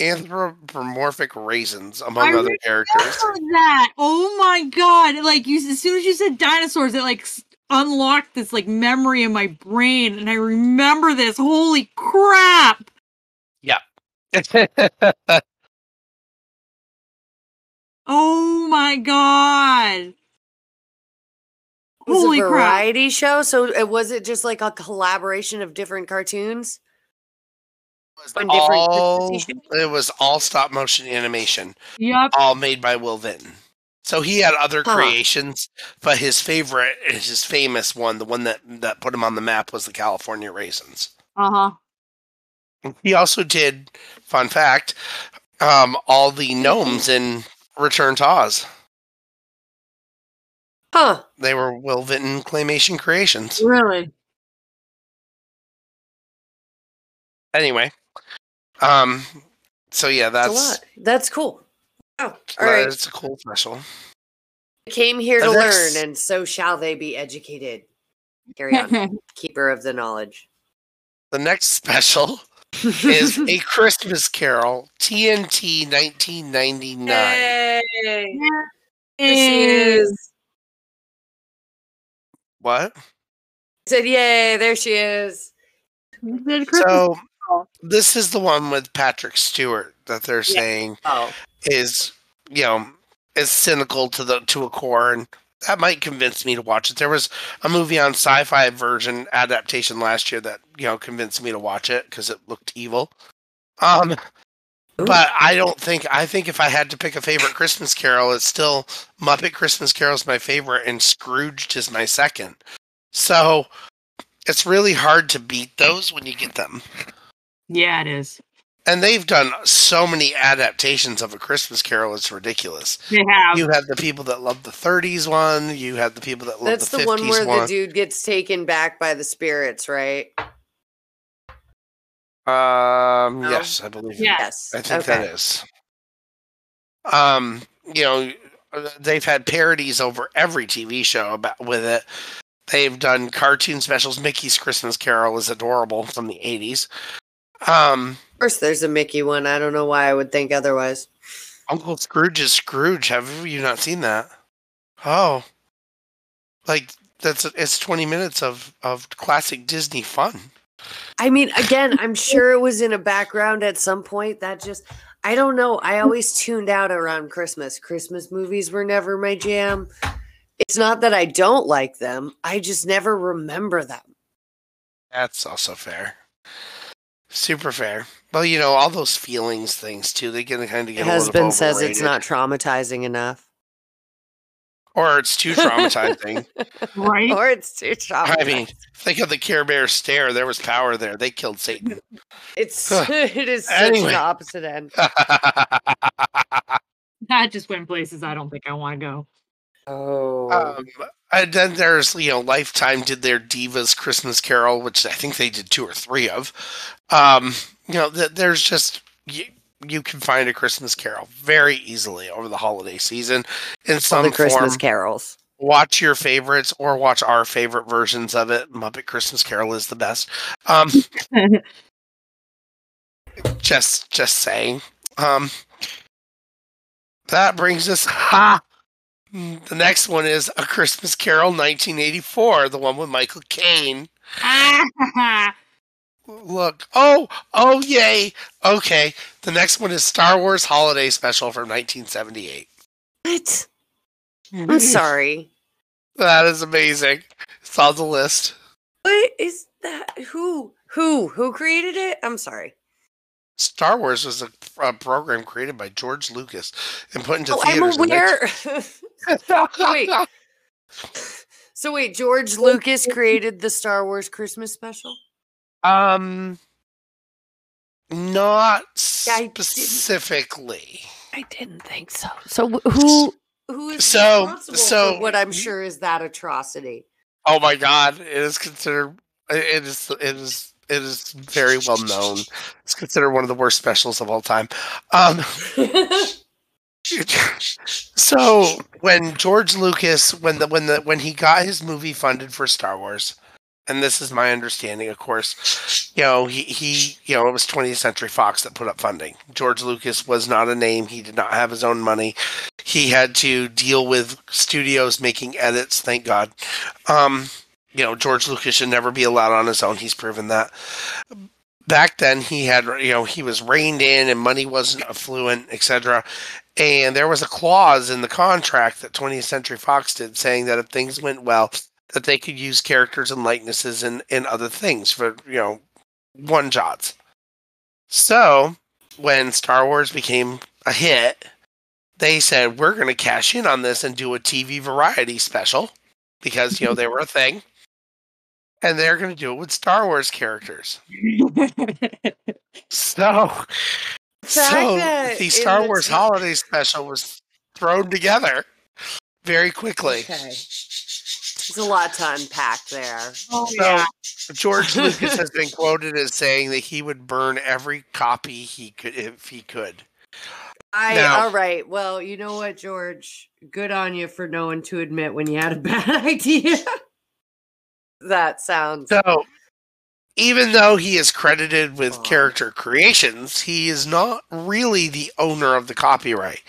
anthropomorphic raisins, among I other characters. That? Oh my god! Like you, as soon as you said dinosaurs, it like unlocked this like memory in my brain, and I remember this. Holy crap! Yeah. oh my god! It was Holy a crap! variety show. So it was it just like a collaboration of different cartoons? On different all, Christmas it was all stop motion animation, Yep. all made by Will Vinton. So he had other Huh. creations, but his favorite, his famous one, the one that that put him on the map, was the California Raisins. Uh huh. He also did, fun fact, um, all the gnomes in Return to Oz. Huh. They were Will Vinton claymation creations. Really? Anyway, um, so yeah, That's that's a lot. That's cool. Oh, all that right. is a cool special. Came here The to next- learn, and so shall they be educated. Carry on. Keeper of the knowledge. The next special is A Christmas Carol, TNT 1999. Yay! Yeah. There she is. What? Said yay! There she is. So this is the one with Patrick Stewart that they're saying Oh, is, you know, is cynical to the to a core and that might convince me to watch it. There was a movie on sci-fi version adaptation last year that you know convinced me to watch it because it looked evil. Um, Ooh. but I don't think I think if I had to pick a favorite Christmas Carol, it's still Muppet Christmas Carol is my favorite, and Scrooged is my second. So it's really hard to beat those when you get them. Yeah, it is. And they've done so many adaptations of a Christmas Carol; it's ridiculous. They have. You have the people that love the '30s one. You have the people that love That's the, the, 50s one where one. Where the dude gets taken back by the spirits, right? Um, No? yes, I believe. Yeah. Yes. I think okay. that is. Um, you know, uh, they've had parodies over every TV show about with it. They've done cartoon specials. Mickey's Christmas Carol is adorable from the '80s. Um, Of course, there's a Mickey one. I don't know why I would think otherwise. Uncle Scrooge is Scrooge. Have you not seen that? Oh, like that's it's 20 minutes of of classic Disney fun. I mean, again, I'm sure it was in a background at some point. That just, I don't know. I always tuned out around Christmas. Christmas movies were never my jam. It's not that I don't like them, I just never remember them. That's also fair. Super fair. Well, you know, all those feelings things too, they can kind of get a little Husband says it's not traumatizing enough. Or it's too traumatizing. right? Or it's too traumatizing. I mean, think of the Care Bear stare. There was power there. They killed Satan. it's it is such Anyway. the opposite end. that just went places I don't think I want to go. Oh, um, and then there's you know, Lifetime did their Divas Christmas Carol, which I think they did two or three of. Um, you know, th- there's just you, you can find a Christmas Carol very easily over the holiday season in all some the Christmas form. carols. watch your favorites or watch our favorite versions of it. Muppet Christmas Carol is the best. Um, just just saying. Um, that brings us ha. The next one is A Christmas Carol 1984, the one with Michael Caine. Look, oh, oh, yay. Okay, the next one is Star Wars Holiday Special from 1978. What? I'm sorry. That is amazing. It's on the list. What is that? Who? Who? Who created it? I'm sorry. Star Wars was a, a program created by George Lucas and put into Oh, I'm aware. 19 Wait. so wait, George Lucas created the Star Wars Christmas special? Um, not I specifically. I didn't think so. So wh- who who is So- responsible so- for what I'm sure is that atrocity? Oh my God! It is considered. It is. It is. It is very well known. It's considered one of the worst specials of all time. Um, so when George Lucas, when the when the when he got his movie funded for Star Wars, and this is my understanding, of course, you know he he you know it was 20th Century Fox that put up funding. George Lucas was not a name; he did not have his own money. He had to deal with studios making edits. Thank God. Um, you know George Lucas should never be allowed on his own. He's proven that back then he had you know he was reined in and money wasn't affluent etc and there was a clause in the contract that 20th century fox did saying that if things went well that they could use characters and likenesses and, and other things for you know one shots so when star wars became a hit they said we're going to cash in on this and do a tv variety special because you know they were a thing and they're going to do it with star wars characters so, so the Star Wars t- holiday special was thrown together very quickly. Okay. There's a lot to unpack there. oh So yeah. George Lucas has been quoted as saying that he would burn every copy he could if he could. I Now- all right. Well, you know what, George? Good on you for knowing to admit when you had a bad idea. that sounds So even though he is credited with Aw. character creations, he is not really the owner of the copyright.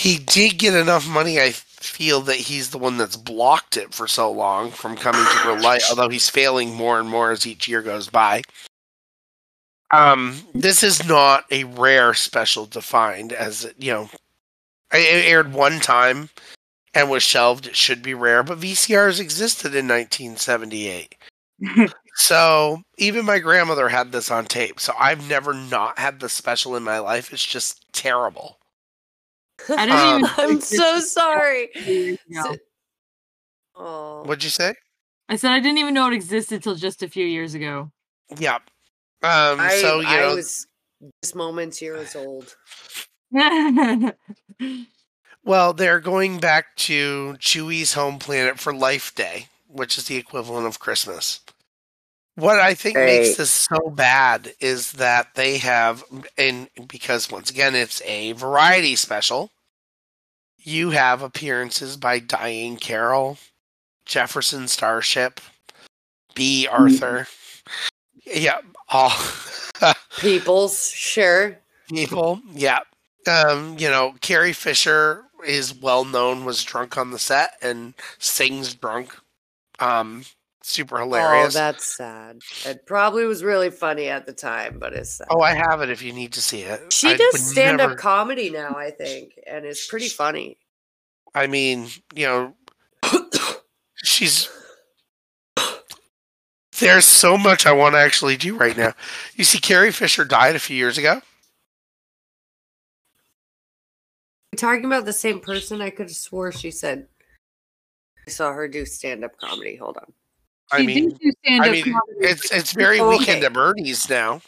He did get enough money, I feel, that he's the one that's blocked it for so long from coming to real light, although he's failing more and more as each year goes by. Um, this is not a rare special to find, as it, you know, it it aired one time and was shelved. It should be rare, but VCRs existed in 1978. so even my grandmother had this on tape. So I've never not had the special in my life. It's just terrible. I didn't Um, even. I'm so sorry. So- oh, What'd you say? I said I didn't even know it existed till just a few years ago. Yeah. Um. I, so you I know, was just moments years old. well, they're going back to Chewie's home planet for Life Day, which is the equivalent of Christmas. What I think makes this so bad is that they have, and because once again it's a variety special, you have appearances by Diahann Carroll, Jefferson Starship, Bea Arthur. Yeah, all Peoples, sure. people. Yeah. Um, you know, Carrie Fisher is well known, was drunk on the set and sings drunk. Um, super oh, hilarious. Oh, that's sad. It probably was really funny at the time, but it's sad. Oh, I have it if you need to see it. she I does stand up never- comedy now, I think, and it's pretty funny. I mean, you know, she's. There's so much I want to actually do right now. You see, Carrie Fisher died a few years ago. Talking about the same person? I could have swore she said I saw her do stand up comedy. Hold on. I mean, I mean, it's it's very Okay. weekend at Bernie's now.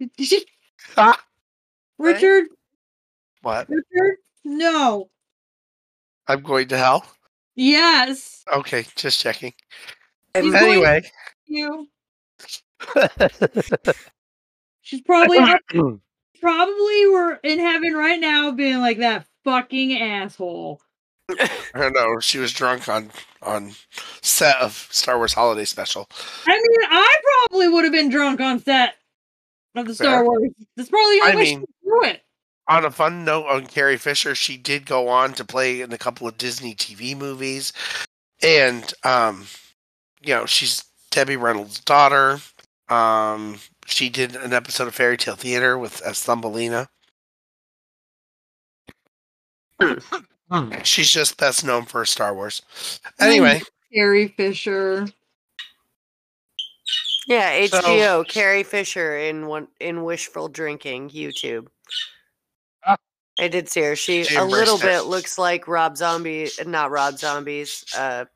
Richard, What? Richard, no. I'm going to hell. Yes, Okay, just checking. Anyway, you. She's probably probably we're in heaven right now, being like that fucking asshole. I don't know. She was drunk on on set of Star Wars Holiday Special. I mean, I probably would have been drunk on set of the Star Fair. Wars. That's probably the only I way mean- she do it. On a fun note, on Carrie Fisher, she did go on to play in a couple of Disney TV movies, and um, you know, she's Debbie Reynolds' daughter. Um, she did an episode of Faerie Tale Theatre with as Thumbelina. She's just best known for Star Wars. Anyway, Carrie Fisher. yeah, So- HBO, Carrie Fisher in one in wishful drinking, YouTube. Ah. I did see her. She She a little embraced it. bit looks like Rob Zombie, not Rob Zombies. Uh,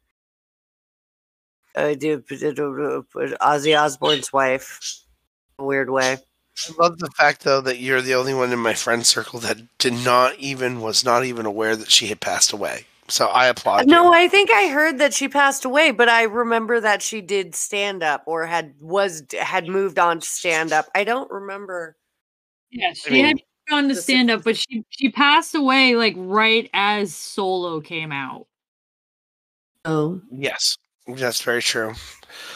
uh, do- Ozzy Osbourne's wife. Weird way. I love the fact though that you're the only one in my friend circle that did not even was not even aware that she had passed away. So I applaud you. No, I think I heard that she passed away, but I remember that she did stand up or had was had moved on to stand up. I don't remember. Yeah, she mean- had gone to stand up, but she she passed away like right as Solo came out. Oh, Yes, that's very true.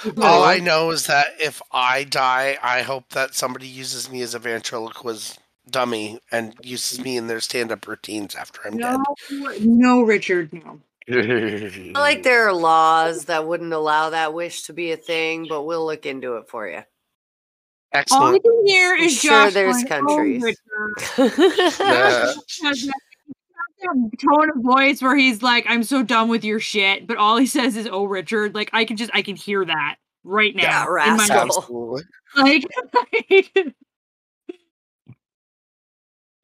Oh, All I know is that if I die, I hope that somebody uses me as a ventriloquist dummy and uses me in their stand-up routines after I'm dead. no, no, Richard, no. I feel like there are laws that wouldn't allow that wish to be a thing, but we'll look into it for you. All I Excellent. can hear I'm is sure there's going, "Oh, countries." Richard." Yeah. Has that- that tone of voice where he's like, "I'm so done with your shit," but all he says is, "Oh, Richard." Like I can just, I can hear that right Yeah, now in my rascal. Absolutely. like.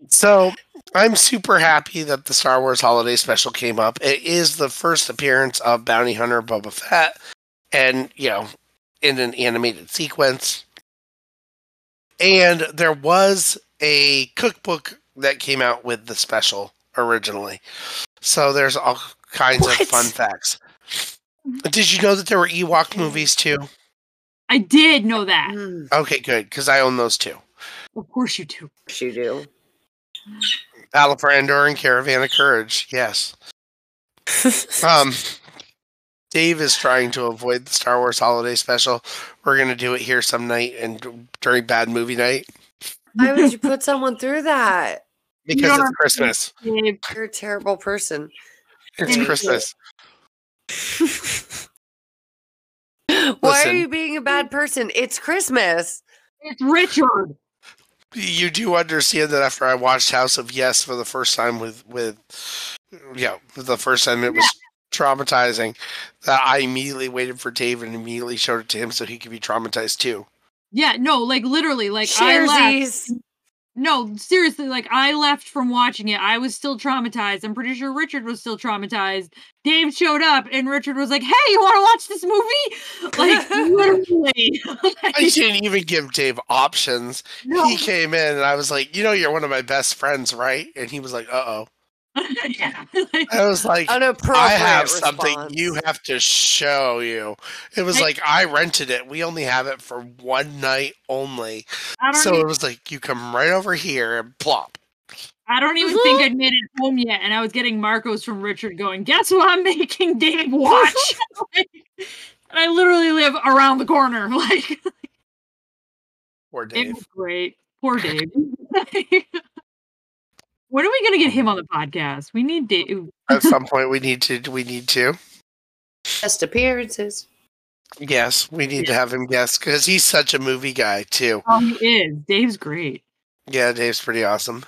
So I'm super happy that the Star Wars Holiday Special came up. It is the first appearance of Bounty Hunter Boba Fett, and you know, in an animated sequence. And there was a cookbook that came out with the special originally. So there's all kinds What? of fun facts. Did you know that there were Ewok movies too? I did know that. Mm, Okay, good, because I own those too. Of course you do. yes, you do. Battle for Endor and Caravan of Courage. Yes. Um, Dave is trying to avoid the Star Wars Holiday Special. We're gonna do it here some night and during bad movie night Why would you put someone through that? Because it's Christmas. You're a terrible person. It's Thank. Christmas. Why Listen. are you being a bad person? It's Christmas. It's Richard. You do understand that after I watched House of Yes for the first time with with Yeah, the first time it was traumatizing. That I immediately waited for Dave and immediately showed it to him so he could be traumatized too. Yeah, no, like literally, like I left. Cheersies. No, seriously, like I left from watching it. I was still traumatized. I'm pretty sure Richard was still traumatized. Dave showed up and Richard was like, "Hey, you want to watch this movie?" Like literally. I didn't even give Dave options. no. He came in and I was like, "You know, you're one of my best friends, right?" And he was like, "Uh oh." yeah. I was like, I have something response. you have to show you. It was I- like I rented it. We only have it for one night only. So even, it was like you come right over here and plop. I don't even think I'd made it home yet, and I was getting Marcos from Richard going, "Guess what I'm making Dave watch?" Like, and I literally live around the corner. Like Poor Dave. it Dave. was great. Poor Dave. When are we gonna get him on the podcast? We need Dave. At some point, we need to. We need to. Just appearances. Yes, we need to have him guess because he's such a movie guy too. Oh, he is. Dave's great. Yeah, Dave's pretty awesome.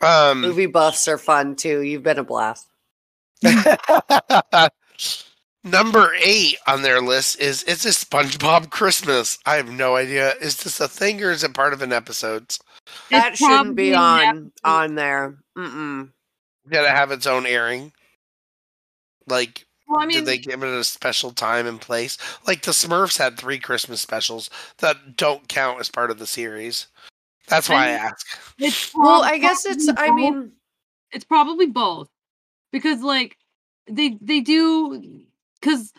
Um, Movie buffs are fun too. You've been a blast. number eight on their list is it's a SpongeBob Christmas. I have no idea. Is this a thing or is it part of an episode? That It's shouldn't be probably an on on there. Mm-mm. Got to have its own airing. Like, Well, I mean, did they give it a special time and place? Like the Smurfs had three Christmas specials that don't count as part of the series. That's why I And- ask. it's Well, I guess it's. probably I mean, it's probably both because like they they do because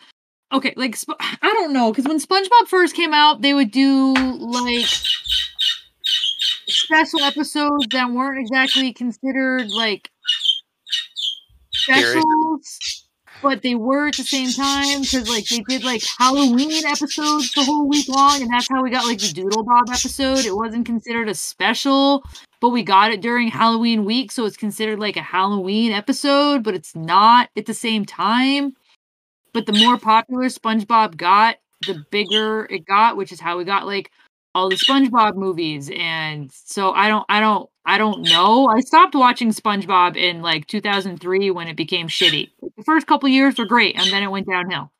okay like Sp- i don't know because when spongebob first came out they would do like special episodes that weren't exactly considered like specials but they were at the same time because like they did like halloween episodes the whole week long and that's how we got like the doodle bob episode it wasn't considered a special but we got it during Halloween week, so it's considered like a Halloween episode, but it's not at the same time. But the more popular SpongeBob got, the bigger it got, which is how we got like all the SpongeBob movies. And so I don't, I don't, I don't know. I stopped watching SpongeBob in like 2003 when it became shitty. The first couple years were great, and then it went downhill.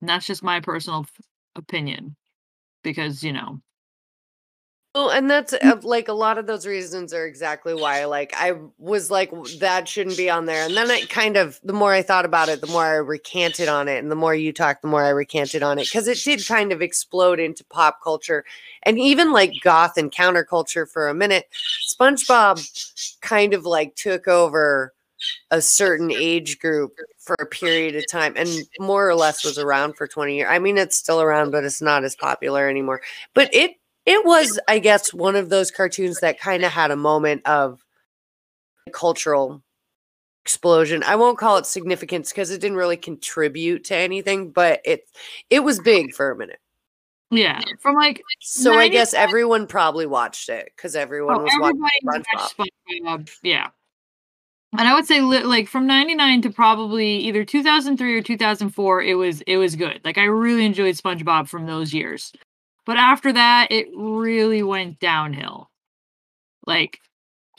And that's just my personal opinion, because you know, well, and that's uh, like a lot of those reasons are exactly why. Like, I was like, that shouldn't be on there, and then I kind of, the more I thought about it, the more I recanted on it, and the more you talked, the more I recanted on it, because it did kind of explode into pop culture, and even like goth and counterculture for a minute. SpongeBob kind of like took over a certain age group for a period of time and more or less was around for 20 years. I mean it's still around but it's not as popular anymore. But it it was I guess one of those cartoons that kind of had a moment of cultural explosion. I won't call it significance because it didn't really contribute to anything, but it it was big for a minute. yeah, from like So I guess everyone probably watched it because everyone Oh, was watching. watched SpongeBob. Yeah. And I would say li- like from 99 to probably either 2003 or 2004 it was it was good. Like I really enjoyed SpongeBob from those years. But after that it really went downhill. Like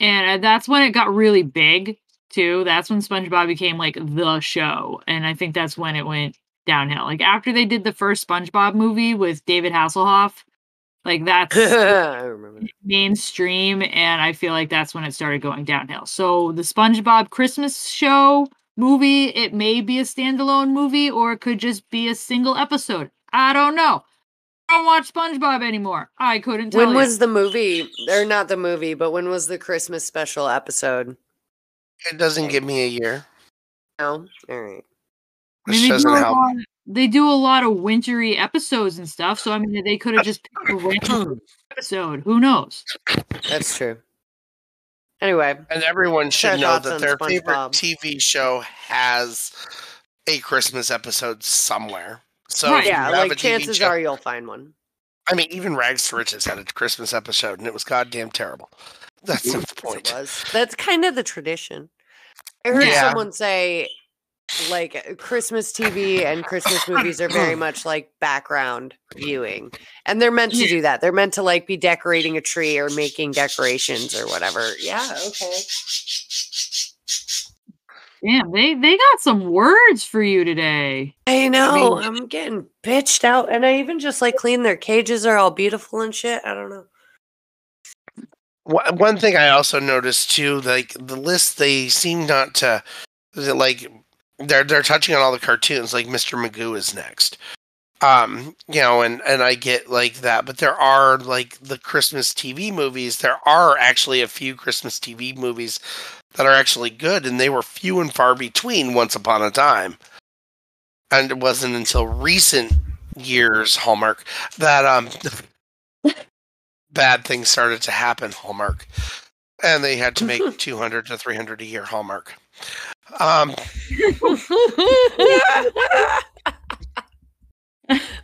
and uh, that's when it got really big too. That's when SpongeBob became like the show and I think that's when it went downhill. Like after they did the first SpongeBob movie with David Hasselhoff, like that's mainstream and i feel like that's when it started going downhill so the spongebob christmas show movie it may be a standalone movie or it could just be a single episode i don't know don't watch spongebob anymore i couldn't tell When ya. was the movie, or not the movie, but when was the Christmas special episode? It doesn't give me a year. No, all right. I Which mean, they, do a lot, they do a lot of wintry episodes and stuff so i mean they could have just picked a random episode who knows That's true. Anyway, And everyone should know that on their favorite TV show has a Christmas episode somewhere. So Right. yeah, like chances show- are you'll find one. I mean, even Rags to Riches had a Christmas episode, and it was goddamn terrible. That's not the Yes, it point. was. That's kind of the tradition. I heard Yeah. someone say like Christmas TV and Christmas movies are very much like background viewing. And they're meant to do that. They're meant to like be decorating a tree or making decorations or whatever. Yeah, okay. Damn, they they got some words for you today. I know. mean- I'm getting bitched out. And I even just like clean their cages are all beautiful and shit. I don't know. One thing I also noticed too, like the list, they seem not to is it like they're they're touching on all the cartoons. Like Mr. Magoo is next, um, you know, and and I get like that, but there are like the Christmas TV movies. There are actually a few Christmas TV movies that are actually good, and they were few and far between once upon a time. And it wasn't until recent years, Hallmark, that um bad things started to happen, Hallmark. And they had to make 200 to 300 a year, Hallmark. Um, it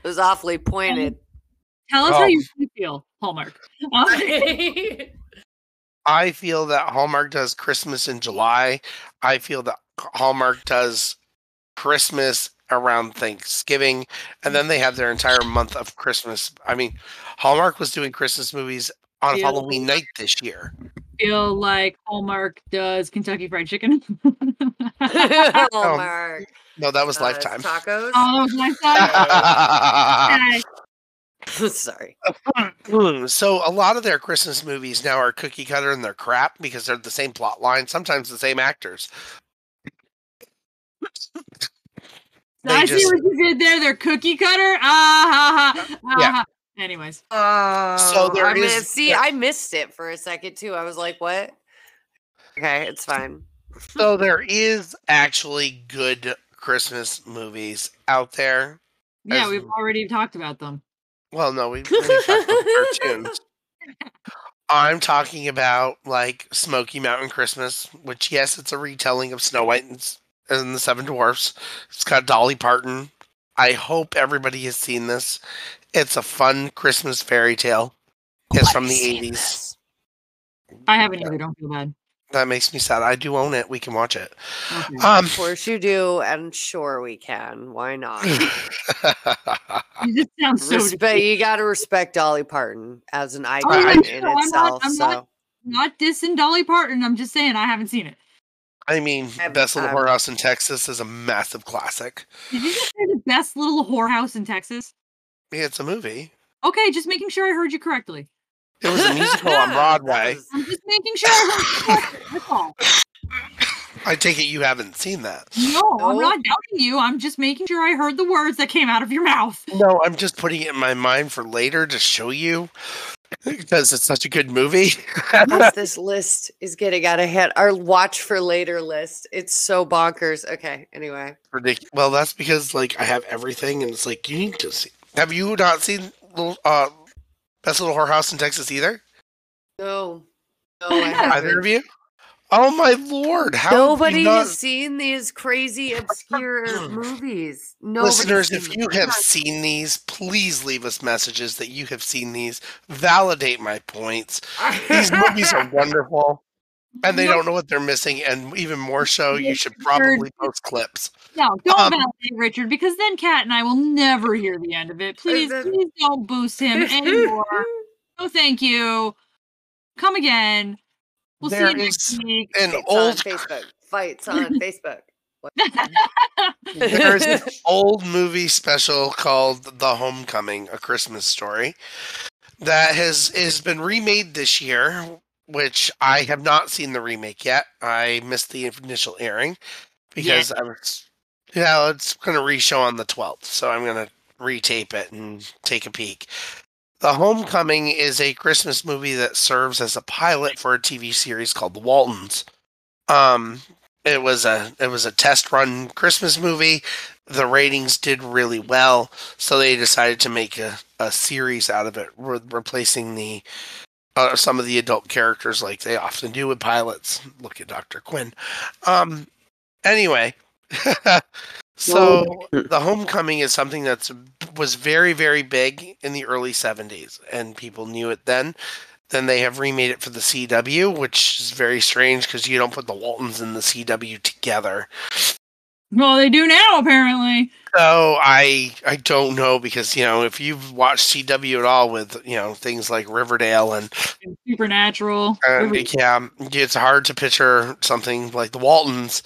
was awfully pointed. Tell us Oh. how you feel, Hallmark. I feel that Hallmark does Christmas in July. I feel that Hallmark does Christmas around Thanksgiving, and then they have their entire month of Christmas. I mean, Hallmark was doing Christmas movies on Yeah. Halloween night this year. feel like Hallmark does Kentucky Fried Chicken. Hallmark. No, that was Uh, Lifetime. Tacos. oh, my God. Sorry. so a lot of their Christmas movies now are cookie cutter and they're crap because they're the same plot line, sometimes the same actors. They I see what you did there. They're cookie cutter. Ah, ha, ha, ah, Yeah. ha. Anyways, Oh, there I mean, is- see, I missed it for a second too. I was like, "What?" Okay, it's fine. So there is actually good Christmas movies out there. yeah, As- we've already talked about them. Well, no, we, we need to talk about cartoons. I'm talking about like Smoky Mountain Christmas, which yes, it's a retelling of Snow White and, and the Seven Dwarfs. It's got Dolly Parton. I hope everybody has seen this. It's a fun Christmas fairy tale. It's from the 80s. I haven't either. Don't feel bad. That makes me sad. I do own it. We can watch it. Okay. Um, Of course you do, and sure we can. Why not? You just sound so Respect. You got to respect Dolly Parton as an icon I- in I'm not- itself. I'm so not- not dissing Dolly Parton. I'm just saying I haven't seen it. I mean, I've- Best Little I've- Whorehouse in Texas is a massive classic. Did you just say the best little whorehouse in Texas? Yeah, It's a movie. Okay, just making sure I heard you correctly. It was a musical on Broadway. I'm just making sure I heard you correctly. That's all. I take it you haven't seen that. No, I'm not doubting you. I'm just making sure I heard the words that came out of your mouth. No, I'm just putting it in my mind for later to show you because it's such a good movie. As this list is getting out of hand, our watch for later list. It's so bonkers. Okay, anyway. Ridiculous. Well, that's because like I have everything, and it's like you need to see. Have you not seen little uh Best Little Whorehouse in Texas either? No, no, I haven't. Either of you? Oh my lord! How Nobody not- has seen these crazy obscure movies. Nobody's Listeners, seen if them. you have seen these, please leave us messages that you have seen these. Validate my points. These movies are wonderful, and they don't know what they're missing. And even more so, you should probably post clips. No, don't Um, validate Richard because then Kat and I will never hear the end of it. Please, then- please don't boost him anymore. no, thank you. Come again. We'll There see you next week. An Fights old on Facebook. Fights on Facebook. There's an old movie special called The Homecoming, a Christmas story, that has has been remade this year, which I have not seen the remake yet. I missed the initial airing because I was yeah, it's gonna re-show on the twelfth, so I'm gonna retape it and take a peek. The Homecoming is a Christmas movie that serves as a pilot for a TV series called The Waltons. Um, it was a it was a test run Christmas movie. The ratings did really well, so they decided to make a, a series out of it, re- replacing the uh, some of the adult characters like they often do with pilots. Look at Doctor Quinn. Um, anyway, so the Homecoming is something that's was very very big in the early '70s, and people knew it then. Then they have remade it for the CW, which is very strange because you don't put the Waltons and the CW together. Well, they do now, apparently. So I I don't know because you know if you've watched CW at all with you know things like Riverdale and And Supernatural. Uh, and River- yeah, it's hard to picture something like the Waltons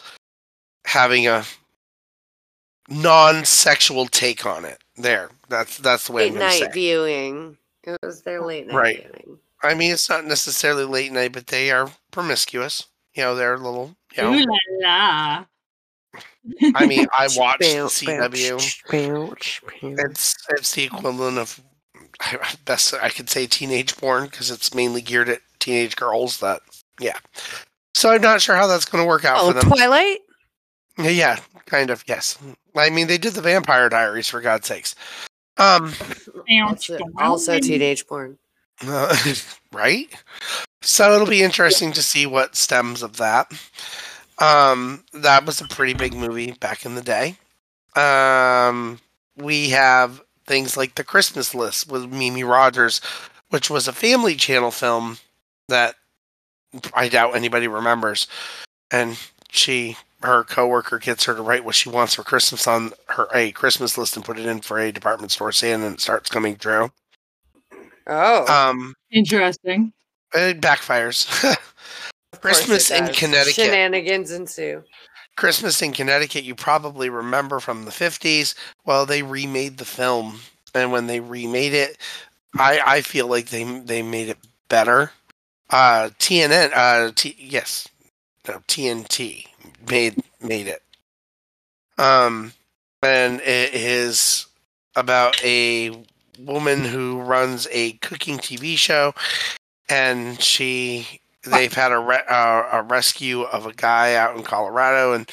having a non-sexual take on it. There, that's that's the way I'm Late going say. night viewing. It was their late night Right. viewing. I mean, it's not necessarily late night, but they are promiscuous. You know, they're a little. You know, Ooh la la. I mean, I watched CW. bow, bow. It's it's the equivalent of best I could say teenage porn because it's mainly geared at teenage girls. That yeah. So I'm not sure how that's going to work out Oh, for them. Twilight? Yeah, kind of. Yes. I mean, they did the Vampire Diaries for God's sakes. Um, Also, also teenage porn. uh, right. So it'll be interesting to see what stems of that. Um, that was a pretty big movie back in the day. Um, we have things like the Christmas List with Mimi Rogers, which was a Family Channel film that I doubt anybody remembers, and she her coworker gets her to write what she wants for Christmas on her a Christmas list and put it in for a department store Santa, and it starts coming true. Oh. Um, Interesting. it backfires. of Christmas in. Connecticut. Shenanigans ensue. Christmas in Connecticut, you probably remember from the 50s. Well, they remade the film, and when they remade it, I I feel like they they made it better. Uh, TNN, uh, T, yes, no TNT made made it. Um, and it is about a woman who runs a cooking TV show, and she they've had a re- uh, a rescue of a guy out in Colorado, and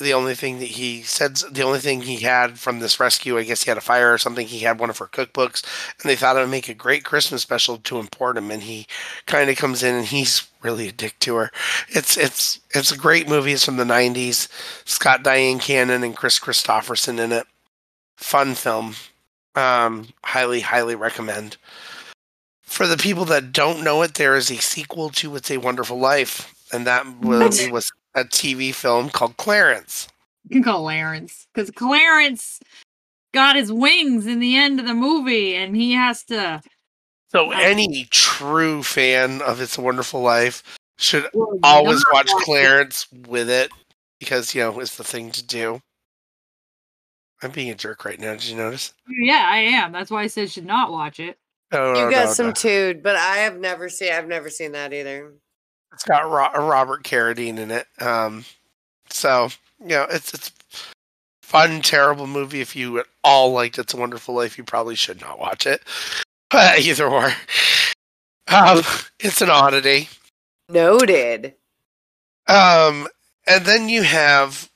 the only thing that he said, the only thing he had from this rescue, I guess he had a fire or something. He had one of her cookbooks, and they thought it would make a great Christmas special to import him. And he kind of comes in, and he's really a dick to her. It's it's it's a great movie. It's from the '90s. It's Dyan Cannon and Kris Kristofferson in it. Fun film. Um, highly highly recommend. For the people that don't know it, there is a sequel to "It's a Wonderful Life," and that movie was a TV film called Clarence. You can call Clarence because Clarence got his wings in the end of the movie, and he has to. So Wow. any true fan of It's a Wonderful Life should always watch. Clarence with it because you know it's the thing to do. I'm being a jerk right now. Did you notice? Yeah, I am. That's why I said should not watch it. No, You no, got no, some no. tude, but I have never seen. I've never seen that either. It's got Ro- Robert Carradine in it. Um, so you know it's it's fun, terrible movie. If you at all liked It's a Wonderful Life, you probably should not watch it. But either or, um, it's an oddity. Noted. Um, and then you have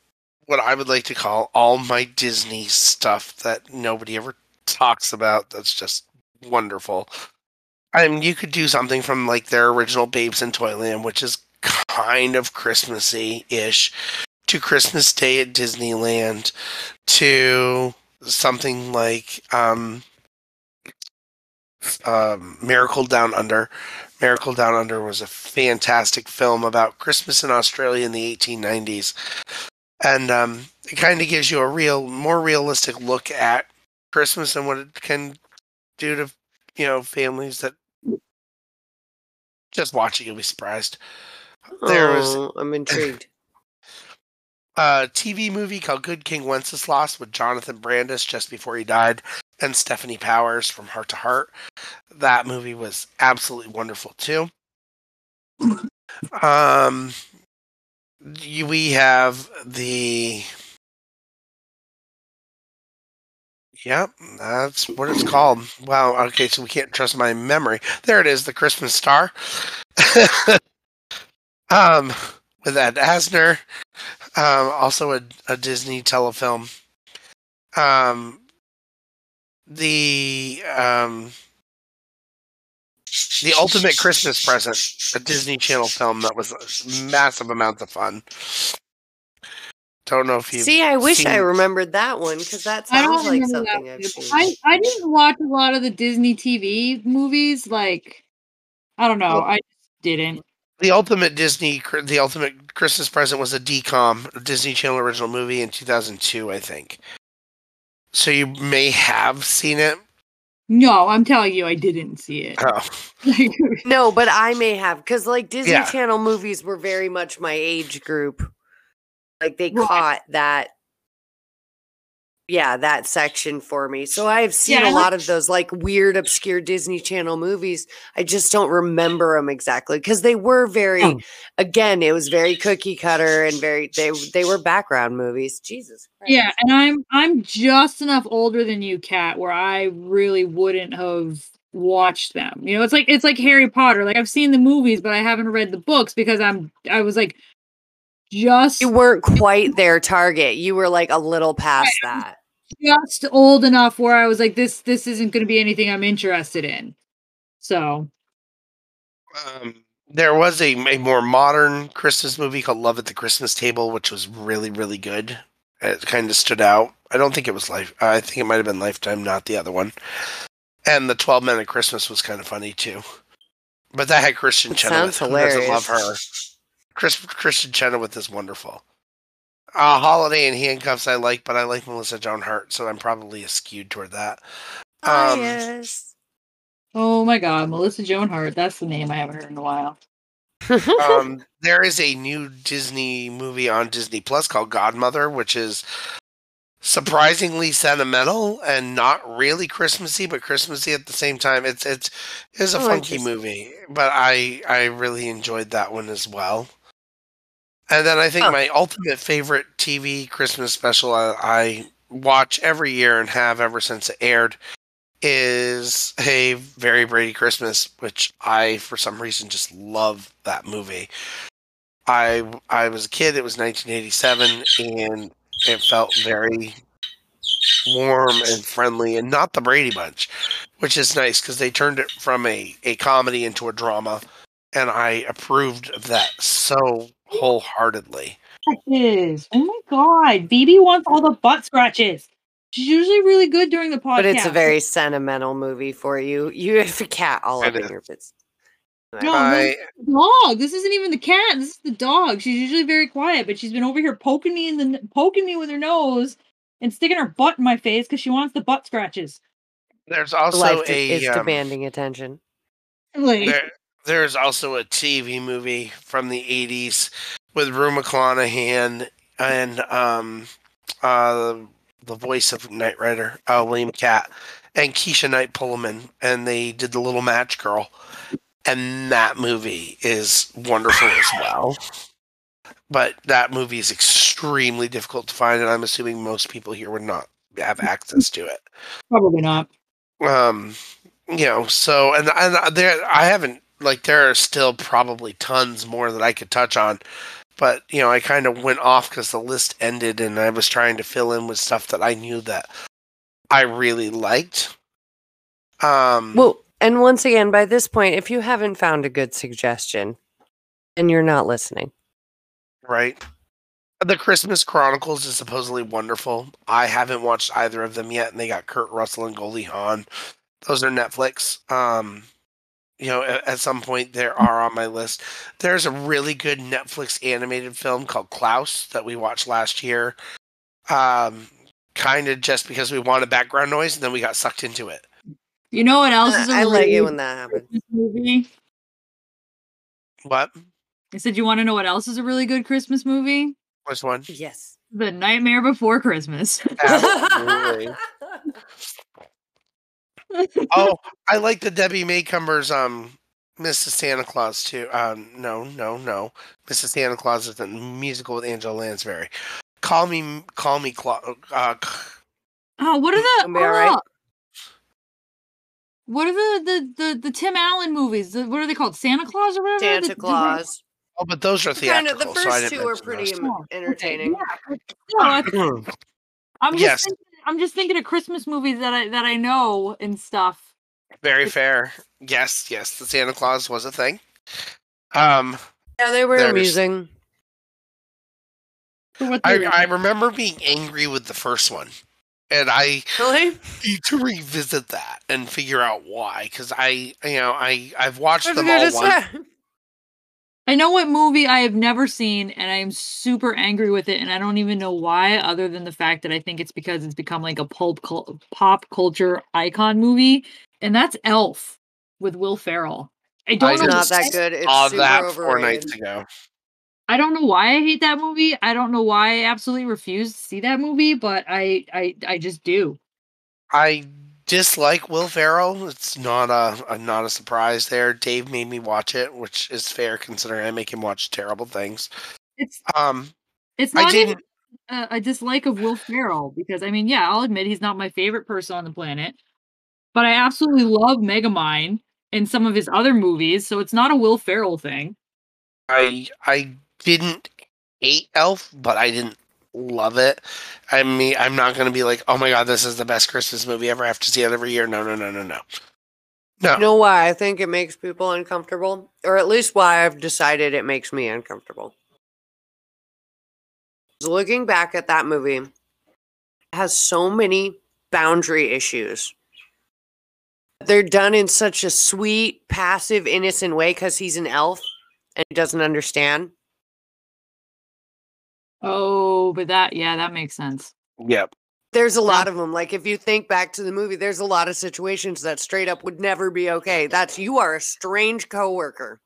what I would like to call all my Disney stuff that nobody ever talks about. That's just wonderful. I mean, you could do something from like their original Babes in Toyland, which is kind of Christmassy ish, to Christmas Day at Disneyland, to something like um, um, Miracle Down Under. Miracle Down Under was a fantastic film about Christmas in Australia in the 1890s. And um, it kind of gives you a real, more realistic look at Christmas and what it can do to, you know, families that just watching, you'll be surprised. There was Oh, I'm intrigued. a TV movie called Good King Wenceslas with Jonathan Brandis just before he died and Stefanie Powers from Hart to Hart. That movie was absolutely wonderful too. Um, you- we have the. Yep, that's what it's called. Wow. Okay, so we can't trust my memory. There it is, the Christmas Star. um, with Ed Asner um, also a, a Disney telefilm. Um, the um, the ultimate Christmas present, a Disney Channel film that was massive amounts of fun. Don't know if you See, I wish I remembered that one because that I don't sounds like something that. I've seen. I I didn't watch a lot of the Disney TV movies. Like, I don't know. Well- I didn't. The ultimate Disney, the ultimate Christmas present was a DCOM, a Disney Channel original movie in 2002, I think. So you may have seen it. No, I'm telling you, I didn't see it. Oh. no, but I may have because like Disney Yeah. Channel movies were very much my age group. Like they Right. caught that. Yeah, that section for me. So I've seen Yeah, a like- lot of those like weird, obscure Disney Channel movies. I just don't remember them exactly because they were very, Oh. again, it was very cookie cutter and very they they were background movies. Jesus. Christ. Yeah, and I'm I'm just enough older than you, Kat, where I really wouldn't have watched them. You know, it's like it's like Harry Potter. Like I've seen the movies, but I haven't read the books because I'm I was like just You weren't quite their target. You were like a little past that. just old enough where I was like, this this isn't going to be anything I'm interested in. So Um, there was a, a more modern Christmas movie called Love at the Christmas Table, which was really, really good. It kind of stood out. I don't think it was life. I think it might have been Lifetime, not the other one. And the Twelve Men of Christmas was kind of funny too. But that had Kristin It Chenoweth. sounds Who doesn't love her? Hilarious. Chris, Kristin Chenoweth is wonderful. Uh, Holiday in Handcuffs I like, but I like Melissa Joan Hart, so I'm probably skewed toward that. Um, Bias. oh my god, Melissa Joan Hart, that's the name I haven't heard in a while. um, there is a new Disney movie on Disney Plus called Godmother, which is surprisingly sentimental and not really Christmassy, but Christmassy at the same time. It's it's it's a Oh, funky movie, but I I really enjoyed that one as well. And then I think my ultimate favorite TV Christmas special I, I watch every year and have ever since it aired is a very Brady Christmas, which I for some reason just love that movie. I I was a kid. It was 1987, and it felt very warm and friendly, and not the Brady Bunch, which is nice because they turned it from a a comedy into a drama, and I approved of that so wholeheartedly. Scratches. Oh my god. BB wants all the butt scratches. She's usually really good during the podcast. but it's a very sentimental movie for you. You have a cat all It up in is. your bits. No, I dog. This isn't even the cat. This is the dog. She's usually very quiet, but she's been over here poking me in the poking me with her nose and sticking her butt in my face because she wants the butt scratches. there's also Life a is um, demanding attention. Like, There, there's also a TV movie from the 80s with Rue McClanahan and um, uh, the voice of Knight Rider, uh, William Cat, and Keshia Knight Pulliam, and they did The Little Match Girl. And that movie is wonderful as well. But that movie is extremely difficult to find, and I'm assuming most people here would not have access to it probably not. um you know so and and there i haven't like there are still probably tons more that i could touch on but you know i kind of went off because the list ended and i was trying to fill in with stuff that i knew that i really liked. Um Well, and once again, by this point, if you haven't found a good suggestion, and you're not listening. right. The christmas chronicles is supposedly wonderful. I haven't watched either of them yet and they got kurt russell and goldie hawn. Those are netflix. Um you know at, at some point there are on my list there's a really good netflix animated film called klaus that we watched last year um kind of just because we wanted background noise and then we got sucked into it You know what else is a I really like it when that happens. Christmas movie? what I said, you want to know what else is a really good Christmas movie? which one Yes. The Nightmare Before Christmas. Absolutely. oh i like the debbie macomber's um mrs santa claus too um no no no mrs santa claus is a musical with angela lansbury call me call me Cla- uh, oh, what are the Gonna be all right. what are the, the the the Tim Allen movies? The- what are they called? Santa Claus or whatever? The- Santa the- Claus. oh but those are Kind theatrical of. The first didn't two are pretty those. em- Oh, okay, entertaining. yeah, but still, that's- I'm just Yes. thinking, I'm just thinking of Christmas movies that I that I know and stuff. very fair yes yes the santa claus was a thing um Yeah, they were There's- amusing. I, I remember being angry with the first one and i Really? need to revisit that and figure out why because i you know i i've watched I them all once say. I know what movie I have never seen, and I am super angry with it, and I don't even know why, other than the fact that I think it's because it's become like a pulp cul- pop culture icon movie, and that's Elf with Will Ferrell. I don't I know. It's not that good. It's Saw super that four overrated. nights ago. I don't know why I hate that movie. I don't know why I absolutely refuse to see that movie, but I I I just do. I dislike Will Ferrell. It's not a, a not a surprise there. Dave made me watch it, which is fair considering I make him watch terrible things. It's Um, it's not even didn't. a, a dislike of Will Ferrell because I mean, yeah, I'll admit he's not my favorite person on the planet, but I absolutely love Megamind and some of his other movies, so it's not a Will Ferrell thing. I I didn't hate Elf, but I didn't love it. I mean, I'm not going to be like, oh my god, this is the best Christmas movie ever. I have to see it every year. No, no, no, no, no. No, You know why I think it makes people uncomfortable? Or at least why I've decided it makes me uncomfortable. Looking back at that movie it has so many boundary issues. They're done in such a sweet, passive, innocent way because he's an elf and doesn't understand. Oh, but that yeah, that makes sense. Yep. There's a lot of them. Like if you think back to the movie, there's a lot of situations that straight up would never be okay. That's you are a strange coworker.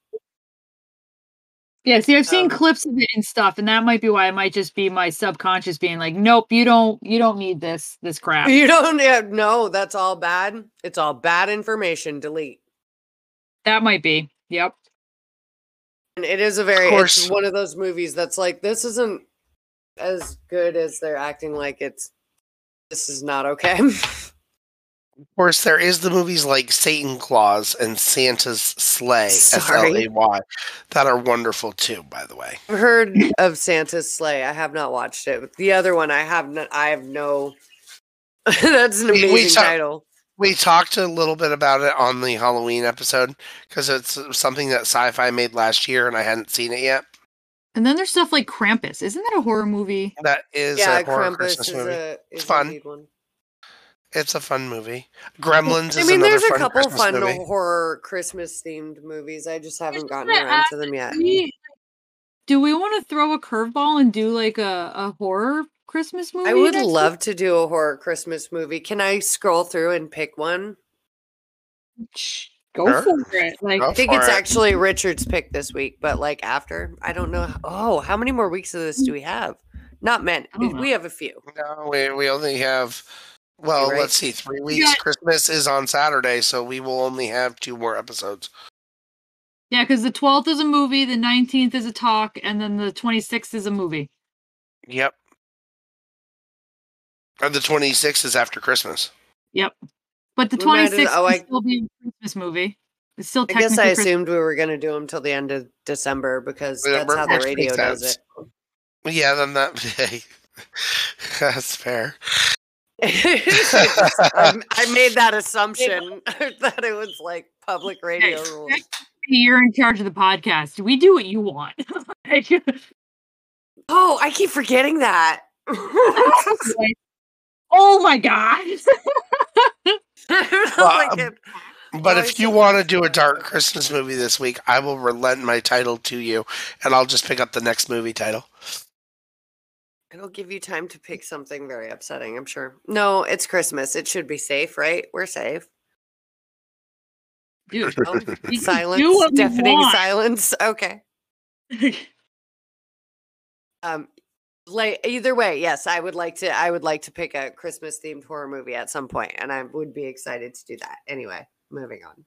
Yeah, see, I've seen Um, clips of it and stuff, and that might be why it might just be my subconscious being like, "Nope, you don't, you don't need this, this crap." You don't yeah, no, that's all bad. It's all bad information. Delete. That might be. Yep. And it is a very it's course. one of those movies that's like this isn't as good as they're acting like it's this is not okay. Of course, there is the movies like Satan Claus and Santa's Slay, S L. A Y, that are wonderful too. By the way, I've heard of Santa's Slay. I have not watched it. But the other one I have not I have no that's an We- we amazing title. we talked a little bit about it on the Halloween episode because it's something that Sci-Fi made last year, and I hadn't seen it yet. And then there's stuff like Krampus. Isn't that a horror movie? That is Yeah, a horror Krampus Christmas is movie. a is fun. It's a fun movie. Gremlins I is mean, another there's a fun couple Christmas fun movie. horror Christmas themed movies. I just haven't just gotten around to them yet. We- do we want to throw a curveball and do like a, a horror Christmas movie? I would next week? love to do a horror Christmas movie. Can I scroll through and pick one? Shh, Go Sure. for it. Like, Go I think it's it. actually Richard's pick this week, but like after, I don't know. Oh, how many more weeks of this do we have? Not many. I know. We have a few. No, we, we only have. Well, right. let's see, three weeks. got- Christmas is on Saturday, so we will only have two more episodes. yeah, because the 12th is a movie, the 19th is a talk, and then the 26th is a movie. Yep. And the 26th is after Christmas. But the We might 26th oh, can I- still be a Christmas movie. It's still I guess technically I Christmas. assumed we were going to do them till the end of December because Yeah, that's how the radio does it. Yeah, then that. Hey, that's fair. I, I made that assumption that it was like public radio Hey, rules. You're in charge of the podcast. We do what you want. Oh, I keep forgetting that. oh my god. Like um, it- But Oh, if you want to do a dark Christmas movie this week, I will relent my title to you, and I'll just pick up the next movie title. It'll give you time to pick something very upsetting, I'm sure. No, it's Christmas. It should be safe, right? We're safe. Dude, Oh, we silence, deafening silence. Okay. Um, like either way, yes, I would like to. I would like to pick a Christmas themed horror movie at some point, and I would be excited to do that. Anyway, moving on.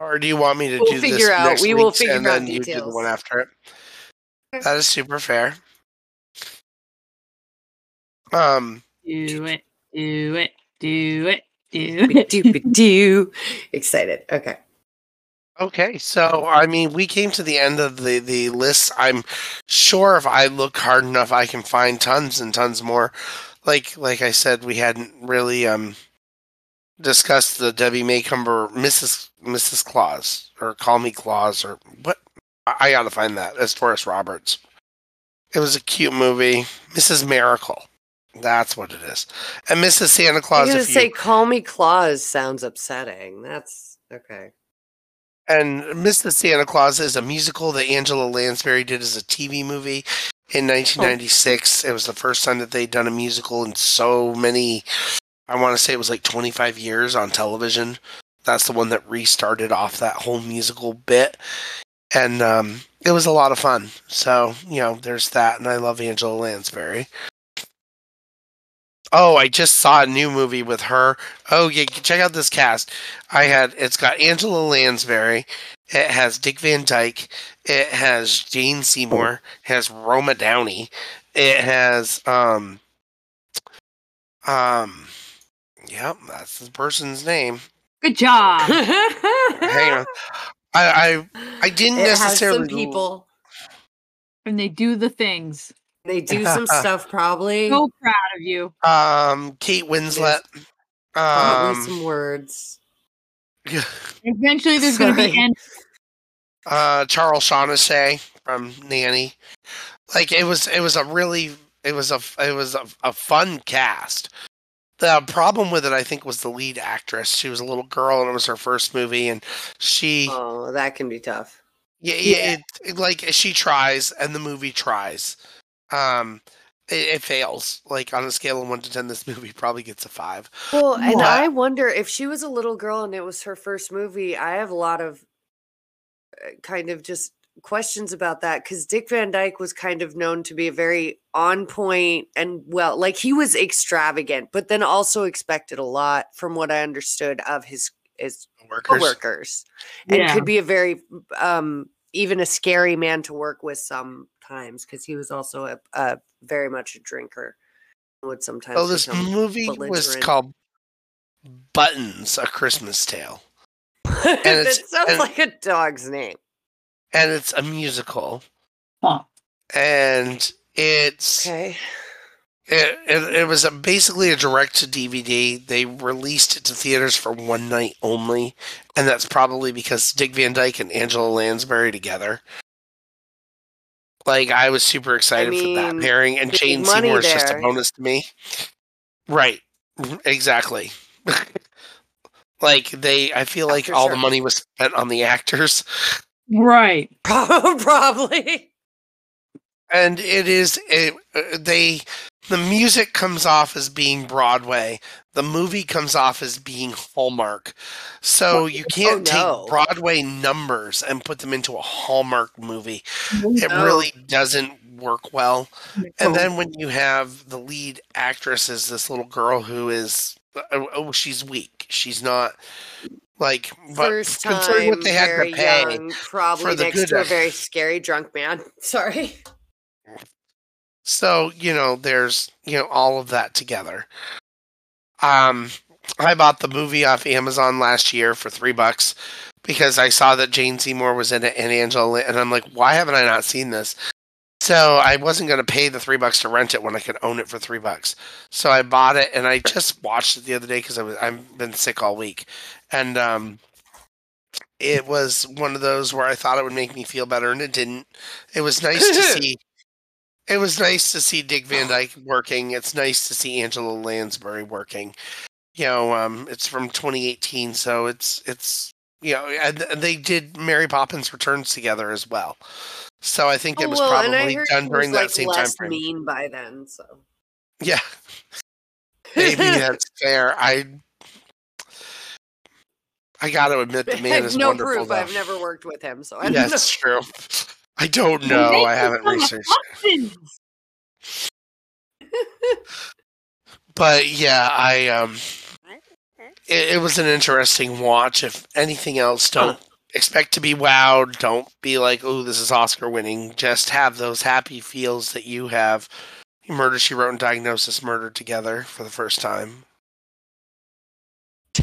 Or do you want me to We'll do figure this out- next we will week's figure and out then you do the one after it? That is super fair. Um, do it. Do it. Do it. Do it. do it do. Excited. Okay. Okay, so I mean, we came to the end of the the list. I'm sure if I look hard enough, I can find tons and tons more. Like like I said, we hadn't really um discussed the Debbie Macomber Mrs. Mrs. Claus or Call Me Claus or what. I, I gotta find that. As Doris Roberts. It was a cute movie. Mrs. Miracle. That's what it is. And Mrs. Santa I'm Claus. gonna If you, say "Call Me Claus" sounds upsetting. That's okay. And Miss the Santa Claus is a musical that Angela Lansbury did as a TV movie in 1996. It was the first time that they'd done a musical in so many, I want to say it was like 25 years on television. That's the one that restarted off that whole musical bit. And um, it was a lot of fun. So, you know, there's that. And I love Angela Lansbury. Oh, I just saw a new movie with her. Oh, yeah, check out this cast. I had it's got Angela Lansbury. It has Dick Van Dyke. It has Jane Seymour. It has Roma Downey. It has um um Yep, that's the person's name. Good job. Hang on. I I, I didn't it has necessarily some people. and they do the things. They do some stuff probably. So proud of you. um Kate Winslet. Probably Um some words. Eventually, there's going to be end. uh Charles Shaughnessy from Nanny. Like it was it was a really it was a it was a, a fun cast. The problem with it I think was the lead actress. She was a little girl and it was her first movie and she Oh, that can be tough. yeah, yeah. It, it- like she tries and the movie tries. Um it, it fails. Like on a scale of 1 to 10 this movie probably gets a 5. Well, and What? I wonder if she was a little girl and it was her first movie. I have a lot of uh, kind of just questions about that because Dick Van Dyke was kind of known to be a very on point and well, like he was extravagant, but then also expected a lot from what I understood of his his Workers. coworkers, and Yeah. could be a very um even a scary man to work with sometimes because he was also a, a very much a drinker. Would sometimes Well, this movie was called Buttons: A Christmas Tale. that it's- sounds and- like a dog's name. and it's a musical. Huh. And it's Okay. It, it, it was a, basically a direct to DVD. They released it to theaters for one night only, and that's probably because Dick Van Dyke and Angela Lansbury together. Like I was super excited for that pairing, and big Jane money Seymour is just a bonus to me. Right, exactly. like they, I feel like for all sure. the money was spent on the actors. Right. Probably. and it is it, uh, they the music comes off as being broadway the movie comes off as being hallmark so you can't oh, no. take broadway numbers and put them into a hallmark movie it No. really doesn't work well Oh. and then when you have the lead actress is this little girl who is uh, oh, oh she's weak she's not like but First considering time, what they had to pay young, probably next to a very scary drunk man. Sorry. So, you know, there's, you know, all of that together. Um, I bought the movie off Amazon last year for three bucks because I saw that Jane Seymour was in it and Angela, Lin- and I'm like, why haven't I not seen this? So I wasn't going to pay the three bucks to rent it when I could own it for three bucks. So I bought it and I just watched it the other day because I was I've been sick all week, and um, it was one of those where I thought it would make me feel better and it didn't. It was nice to see. It was nice to see Dick Van Dyke working. It's nice to see Angela Lansbury working. You know, um, it's from 2018, so it's it's you know, and they did Mary Poppins Returns together as well. So I think it Oh, was well, probably done during that like, same time frame. mean by then, so. Yeah, maybe that's fair. I I got to admit the man is no wonderful. proof. though. I've never worked with him, so I don't Yeah, know. that's true. I don't know. I haven't researched. but yeah, I um, it, it was an interesting watch. If anything else, don't expect to be wowed. Don't be like, oh, this is Oscar winning. Just have those happy feels that you have. Murder She Wrote and Diagnosis murdered together for the first time.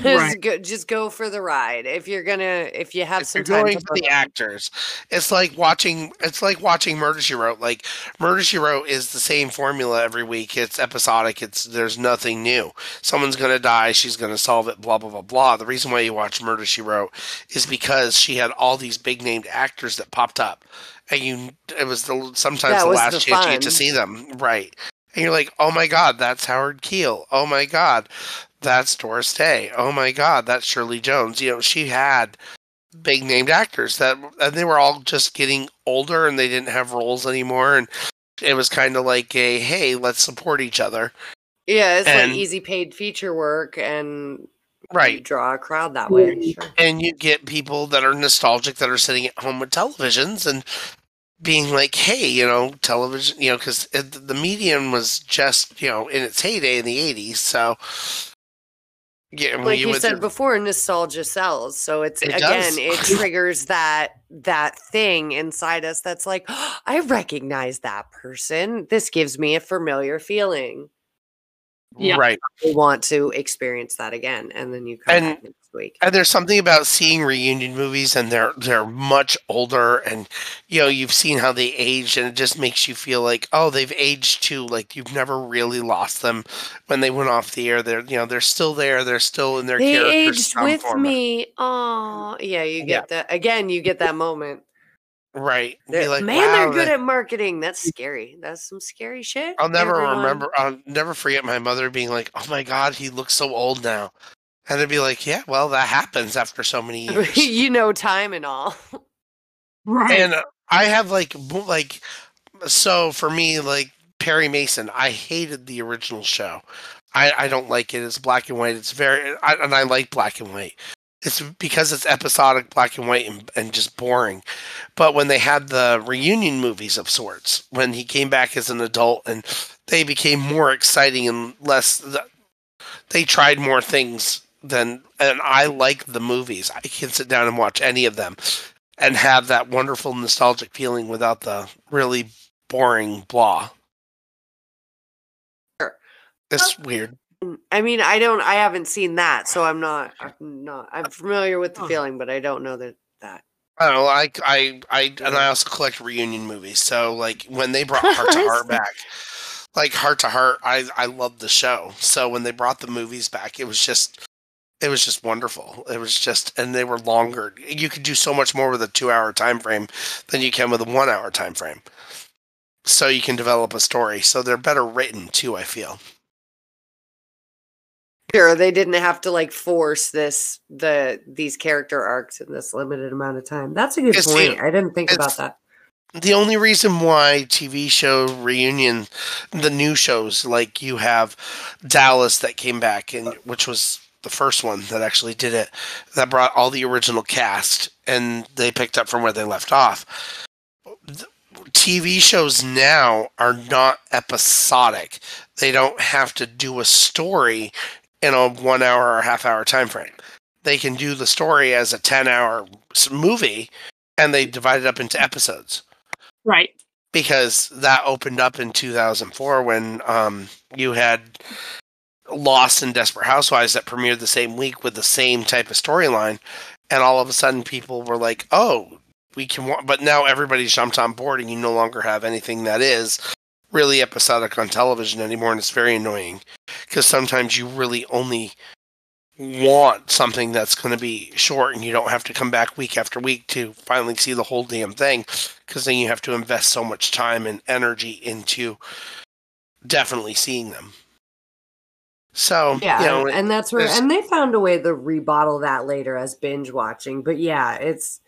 Just Right. go, just go for the ride. If you're gonna, if you have If some you're time going to for the actors, it's like watching. It's like watching Murder She Wrote. Like Murder She Wrote is the same formula every week. It's episodic. It's there's nothing new. Someone's gonna die. She's gonna solve it. Blah blah blah blah. The reason why you watch Murder She Wrote is because she had all these big named actors that popped up, and you. It was the sometimes That the last the chance you get to see them. Right. And you're like, oh my god, that's Howard Keel. Oh my god, that's Doris Day. Oh my god, that's Shirley Jones. You know, she had big named actors that and they were all just getting older and they didn't have roles anymore and it was kind of like a hey let's support each other Yeah, it's And- like easy paid feature work, and you right draw a crowd that way. Sure. and you get people that are nostalgic that are sitting at home with televisions and being like hey you know television you know because the medium was just you know in its heyday in the 80s so yeah when Like you said through- before, nostalgia sells. So it's It again, does. it triggers that that thing inside us that's like, I recognize that person. This gives me a familiar feeling. Yeah. right I want to experience that again, and then you come And- back next week. and there's something about seeing reunion movies and they're they're much older and you know you've seen how they aged and it just makes you feel like oh they've aged too like you've never really lost them when they went off the air they're you know they're still there they're still in their They characters aged with format. me. Oh, yeah, you Yeah. get that again. You get that moment. right They're- like, Man, they're good that- at marketing. That's scary. That's some scary shit. I'll never everyone. remember I'll never forget my mother being like oh my god he looks so old now and I'd be like yeah well that happens after so many years you know, time and all. Right. and I have like like so for me like Perry Mason. I hated the original show. I I don't like it. It's black and white. It's very I, and I like black and white. It's because it's episodic, black and white, and, and just boring. But when they had the reunion movies of sorts, when he came back as an adult, and they became more exciting and less, they tried more things than. And I like the movies. I can sit down and watch any of them and have that wonderful nostalgic feeling without the really boring blah. Sure. It's weird. I mean, I don't. I haven't seen that, so I'm not. I'm not. I'm familiar with the feeling, but I don't know that that. I don't know. I, I, I, and I also collect reunion movies. So like when they brought Hart to Hart back, like Hart to Hart, I, I loved the show. So when they brought the movies back, it was just, it was just wonderful. It was just, and they were longer. You could do so much more with a two-hour time frame than you can with a one-hour time frame. So you can develop a story. So they're better written too. I feel. Sure, they didn't have to like force this the these character arcs in this limited amount of time. That's a good It's the- point. I didn't think about that. the only reason why TV show reunion, the new shows like you have Dallas that came back and which was the first one that actually did it, that brought all the original cast and they picked up from where they left off. TV shows now are not episodic. They don't have to do a story in a one hour or half hour time frame. They can do the story as a 10 hour movie and they divide it up into episodes right. because that opened up in 2004 when um, you had Lost and Desperate Housewives that premiered the same week with the same type of storyline, and all of a sudden people were like, "Oh, we can." Wa-. But now everybody's jumped on board, and you no longer have anything that is really episodic on television anymore, and it's very annoying because sometimes you really only want something that's going to be short and you don't have to come back week after week to finally see the whole damn thing because then you have to invest so much time and energy into definitely seeing them. So, Yeah, you know, and that's where and they found a way to rebottle that later as binge watching. But yeah, it's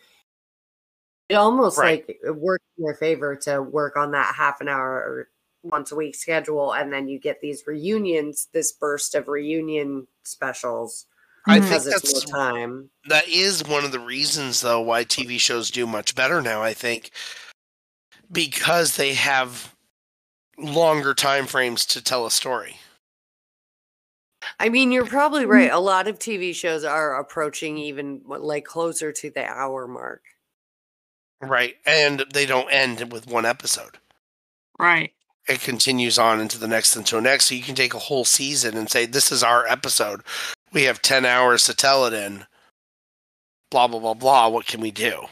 it almost Right. like it works in their favor to work on that half an hour or once a week schedule, and then you get these reunions, this burst of reunion specials I Mhm. think that's more time. that is one of the reasons though why TV shows do much better now, I think. Because they have longer time frames to tell a story. I mean, you're probably Mm-hmm. right. A lot of TV shows are approaching even like closer to the hour mark. Right. And they don't end with one episode. Right. it continues on into the next until next. So you can take a whole season and say, "This is our episode. We have ten hours to tell it in." Blah blah blah blah. What can we do?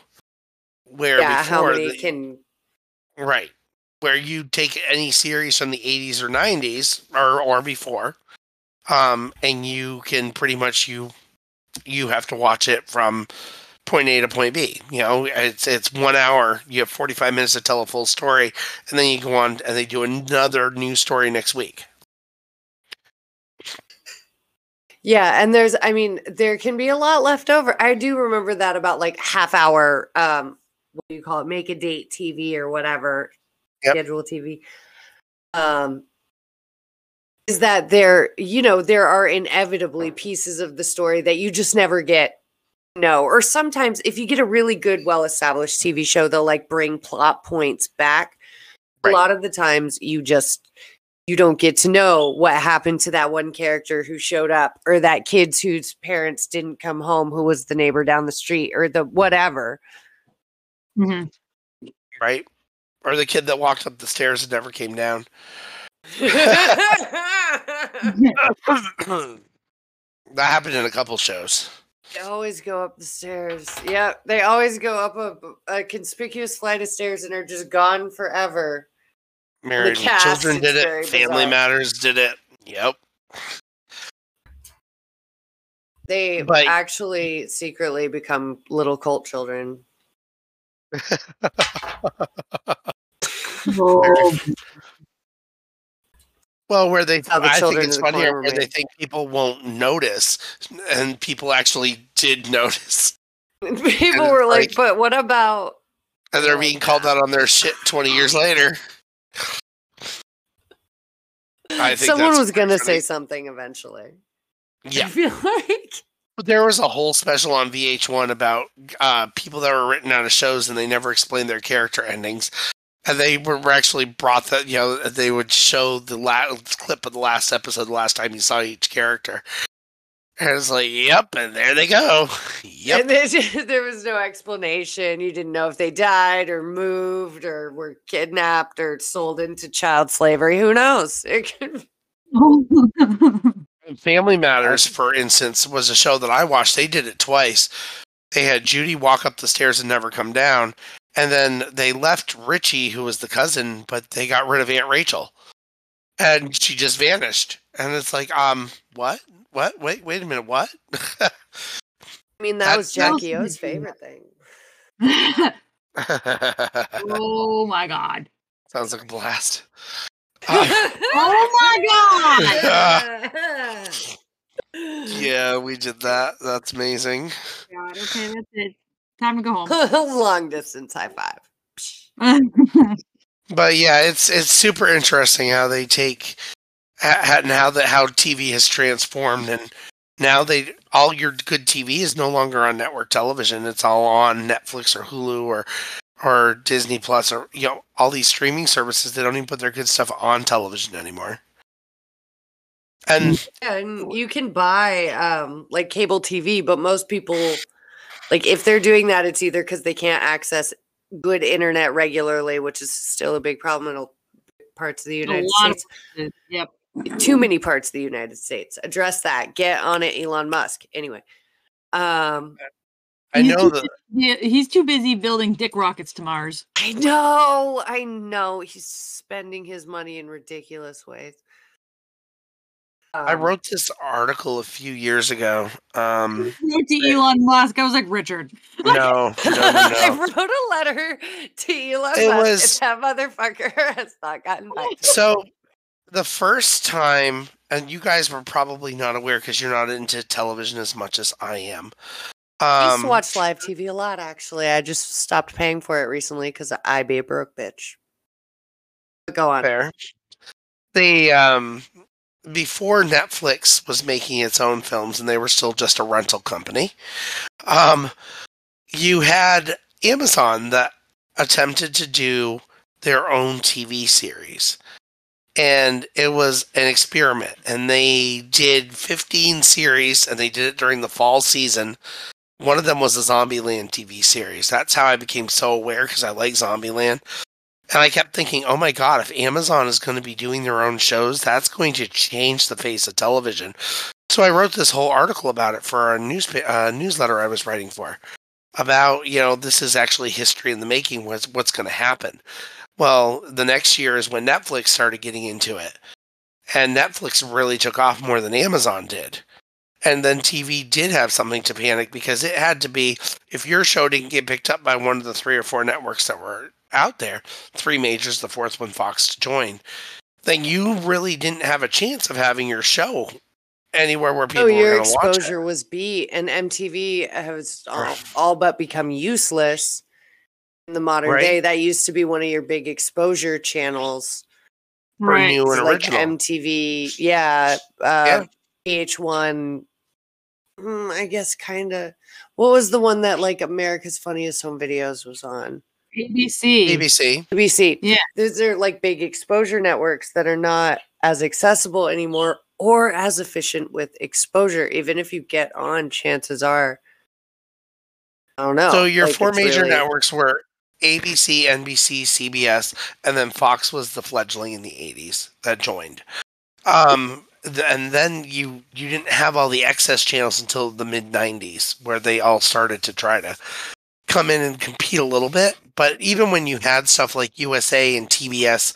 Where yeah, how many the- can right? Where you take any series from the '80s or '90s or or before, um, and you can pretty much you you have to watch it from point A to point B. You know, it's it's one hour. You have 45 minutes to tell a full story, and then you go on and they do another new story next week. Yeah, and there's I mean, there can be a lot left over. I do remember that about like half hour um what do you call it? Make a date TV or whatever. Yep. Schedule TV. Um is that there, you know, there are inevitably pieces of the story that you just never get no or sometimes if you get a really good well established tv show they'll like bring plot points back Right. a lot of the times you just you don't get to know what happened to that one character who showed up or that kids whose parents didn't come home who was the neighbor down the street or the whatever Mhm. right? Or the kid that walked up the stairs and never came down. that happened in a couple shows. They always go up the stairs. Yep, they always go up a, a conspicuous flight of stairs and are just gone forever. Married with cast, Children did it. Family bizarre. Matters did it. Yep. They But- actually secretly become little cult children. Oh, Well, where they, How the I think children it's of the funnier corn where were they think people won't notice, and people actually did notice, people it's were like, like- "But what about?" and they're Oh, being called out on their shit twenty years later. I think Someone was gonna say something eventually. Yeah, I feel like but there was a whole special on VH1 about uh, people that were written out of shows and they never explained their character endings. And they were actually brought that, you know, they would show the last clip of the last episode, the last time you saw each character. And it's like, yep, and there they go. Yep. and just- there was no explanation. You didn't know if they died or moved or were kidnapped or sold into child slavery. Who knows? It could Family Matters, for instance, was a show that I watched. They did it twice. They had Judy walk up the stairs and never come down. And then they left Richie, who was the cousin, but they got rid of Aunt Rachel. And she just vanished. And it's like, um, what? What? Wait, wait a minute, what? I mean, that That was Jackie O's favorite thing. oh my god. Sounds like a blast. Uh, Oh my god. yeah, we did that. That's amazing. God, okay, that's it. Time to go home. Long distance high five. But yeah, it's it's super interesting how they take ha- ha- and how that how TV has transformed, and now they all your good TV is no longer on network television. It's all on Netflix or Hulu or or Disney Plus or you know all these streaming services. They don't even put their good stuff on television anymore. And Yeah, and you can buy um like cable TV, but most people like if they're doing that, it's either because they can't access good internet regularly, which is still a big problem in a- parts of the United lot of- States. yep. Too many parts of the United States. Address that. Get on it, Elon Musk. Anyway. Um I He's know that he's too busy building dick rockets to Mars. I know, I know. He's spending his money in ridiculous ways. I Um, wrote this article a few years ago. Um, Wrote to Elon Musk. I was like, Richard. no, no, no, I wrote a letter to Elon It Musk, was- that motherfucker has not gotten back. So the first time, and you guys were probably not aware because you're not into television as much as I am. Um, I used to Um, watch live TV a lot, actually. I just stopped paying for it recently because I be a broke bitch. But Go on. fair. The um, before Netflix was making its own films, and they were still just a rental company. Um, you had Amazon that attempted to do their own TV series. And it was an experiment. And they did 15 series and they did it during the fall season. One of them was a Zombieland TV series. That's how I became so aware because I like Zombieland. And I kept thinking, oh my God, if Amazon is going to be doing their own shows, that's going to change the face of television. So I wrote this whole article about it for a newspa- uh, newsletter I was writing for about, you know, this is actually history in the making, what's, what's going to happen. Well, the next year is when Netflix started getting into it. And Netflix really took off more than Amazon did. And then TV did have something to panic because it had to be, if your show didn't get picked up by one of the three or four networks that were out there, three majors, the fourth one Fox to join, then you really didn't have a chance of having your show anywhere where people Oh, were your going to watch it. exposure was beat, and MTV has all, Right. all but become useless in the modern Right. day. That used to be one of your big exposure channels, for Right. new and like original. MTV. Yeah, uh, VH1. mm, I guess kind of. What was the one that like America's Funniest Home Videos was on? ABC. ABC. ABC. Yeah. Those are like big exposure networks that are not as accessible anymore or as efficient with exposure. Even if you get on, chances are, I don't know. So your like, four major really- networks were ABC, NBC, CBS, and then Fox was the fledgling in the 80s that joined. Um, and then you you didn't have all the excess channels until the mid 90s, where they all started to try to come in and compete a little bit. But even when you had stuff like USA and TBS,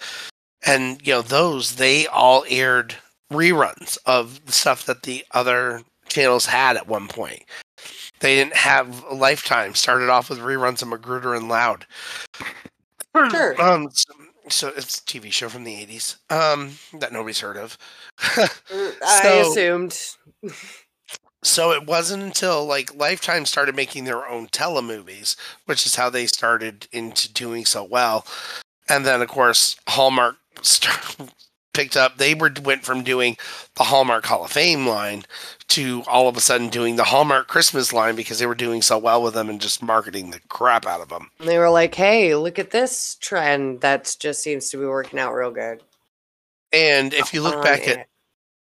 and you know those, they all aired reruns of the stuff that the other channels had at one point. They didn't have Lifetime. Started off with reruns of Magruder and Loud. Sure. Um, so, so it's a TV show from the '80s. Um, that nobody's heard of. Mm, I assumed. so it wasn't until like Lifetime started making their own telemovies, which is how they started into doing so well. And then, of course, Hallmark picked up. They were went from doing the Hallmark Hall of Fame line to all of a sudden doing the Hallmark Christmas line because they were doing so well with them and just marketing the crap out of them. And They were like, "Hey, look at this trend that just seems to be working out real good." And if you look back at.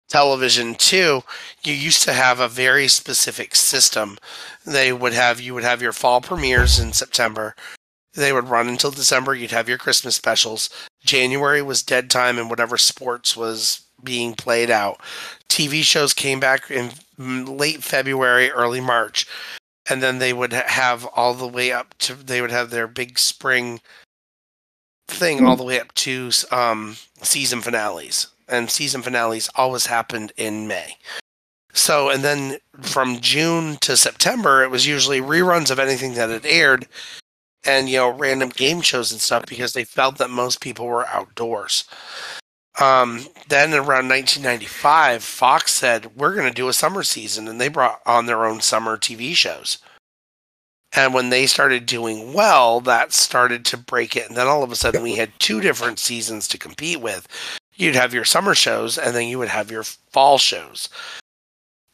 Television too you used to have a very specific system. They would have you would have your fall premieres in september. They would run until december. You'd have your christmas specials. January was dead time and whatever sports was being played out. Tv shows came back in late february early march and then they would have all the way up to they would have their big spring thing all the way up to um, season finales and season finales always happened in May. So, and then from June to September, it was usually reruns of anything that had aired and, you know, random game shows and stuff because they felt that most people were outdoors. Um, then around 1995, Fox said, We're going to do a summer season, and they brought on their own summer TV shows. And when they started doing well, that started to break it. And then all of a sudden, we had two different seasons to compete with you'd have your summer shows and then you would have your fall shows.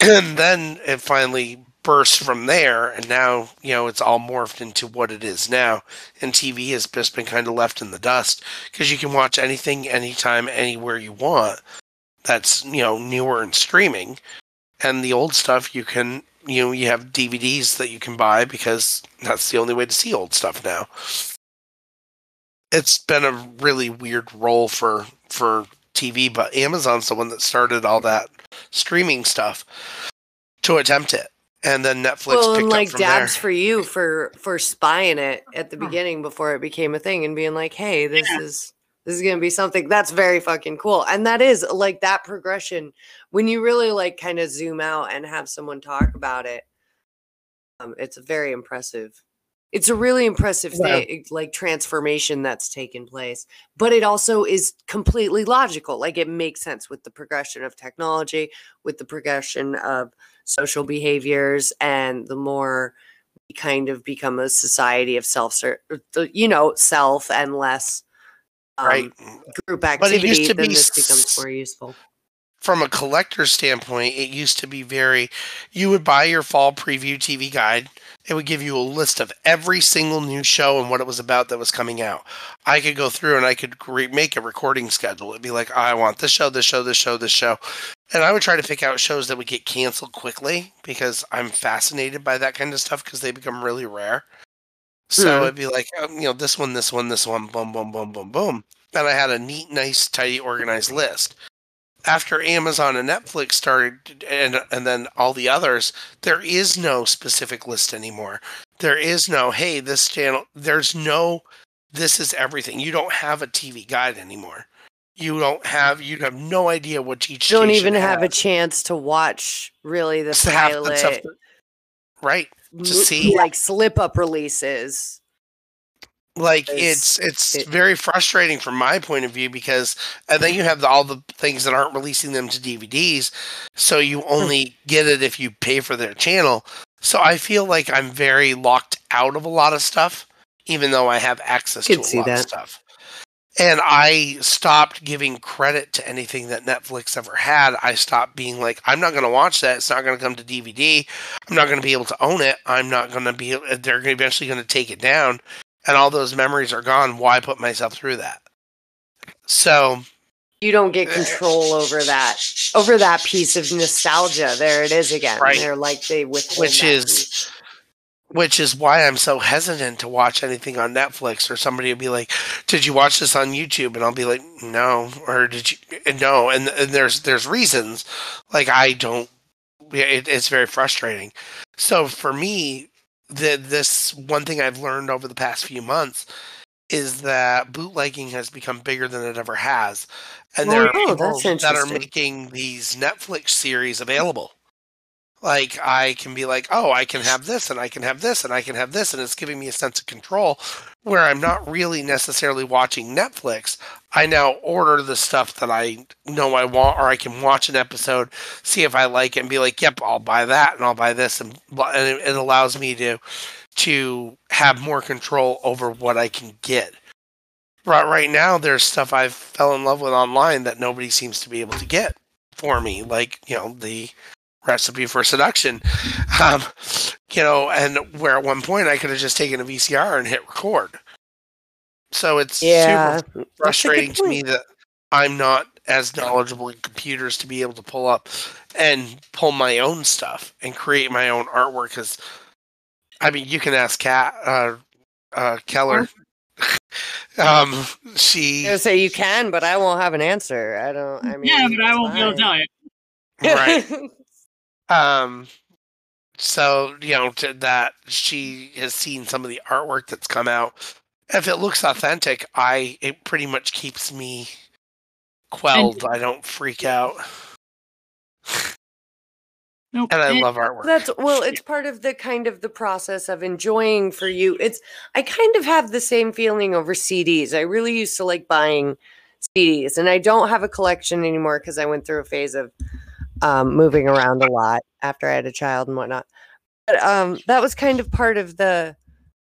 And then it finally burst from there and now, you know, it's all morphed into what it is now. And TV has just been kind of left in the dust because you can watch anything anytime anywhere you want. That's, you know, newer and streaming. And the old stuff you can, you know, you have DVDs that you can buy because that's the only way to see old stuff now it's been a really weird role for for TV, but Amazon's the one that started all that streaming stuff to attempt it, and then Netflix well, picked and like up from dabs there. for you for for spying it at the beginning before it became a thing and being like, "Hey, this is this is gonna be something that's very fucking cool." And that is like that progression when you really like kind of zoom out and have someone talk about it. Um, it's very impressive. It's a really impressive Yeah. thing, like transformation that's taken place. But it also is completely logical. Like it makes sense with the progression of technology, with the progression of social behaviors and the more we kind of become a society of self you know self and less um, right. group But it activity used to then be this becomes more useful From a collector's standpoint, it used to be very. You would buy your fall preview TV guide. It would give you a list of every single new show and what it was about that was coming out. I could go through and I could cre- make a recording schedule. It'd be like, I want this show, this show, this show, this show. And I would try to pick out shows that would get canceled quickly because I'm fascinated by that kind of stuff because they become really rare. So Hmm. it'd be like, um, you know, this one, this one, this one, boom, boom, boom, boom, boom. And I had a neat, nice, tidy, organized list. After Amazon and Netflix started, and and then all the others, there is no specific list anymore. There is no, hey, this channel. There's no, this is everything. You don't have a TV guide anymore. You don't have. You have no idea what each. you don't even have a chance to watch really the It's half the pilot that- right. to see. like slip up releases like It's- it's it- very frustrating from my point of view because and then you have the, all the things that aren't releasing them to DVDs, so you only get it if you pay for their channel. So I feel like I'm very locked out of a lot of stuff, even though I have access to a lot of stuff. And I stopped giving credit to anything that Netflix ever had. I stopped being like, I'm not going to watch that. It's not going to come to DVD. I'm not going to be able to own it. I'm not going to be. They're eventually going to take it down, and all those memories are gone. Why put myself through that? So You don't get eh, control over that over that piece of nostalgia. There it is again. Right. They're like they withhold Which is- piece. which is why I'm so hesitant to watch anything on Netflix or somebody will be like, "Did you watch this on YouTube?" and I'll be like, "No," or "Did you?" Eh, no, and, and there's there's reasons like I don't. It, it's very frustrating. So for me, the this one thing I've learned over the past few months is that bootlegging has become bigger than it ever has, and oh, there are Oh, people that are making these Netflix series available. Like I can be like, oh, I can have this, and I can have this, and I can have this, and it's giving me a sense of control, where I'm not really necessarily watching Netflix. I now order the stuff that I know I want, or I can watch an episode, see if I like it, and be like, yep, I'll buy that, and I'll buy this, and, and it, allows me to to have more control over what I can get. Right, right now, there's stuff I've fell in love with online that nobody seems to be able to get for me, like you know the recipe for seduction, um, you know, and where at one point I could have just taken a VCR and hit record. So it's Yeah. super that's a good frustrating to me that I'm not as knowledgeable in computers to be able to pull up and pull my own stuff and create my own artwork. Because I mean, you can ask Kat, uh, uh, Keller. um, she I say you can, but I won't have an answer. I don't. I mean, yeah, but I won't be able to tell you. right. Um, so you know that she has seen some of the artwork that's come out. If it looks authentic, I it pretty much keeps me quelled. I don't freak out, Nope. and I And- love artwork. That's well, it's part of the kind of the process of enjoying for you. It's I kind of have the same feeling over CDs. I really used to like buying CDs, and I don't have a collection anymore because I went through a phase of um, moving around a lot after I had a child and whatnot. But um, that was kind of part of the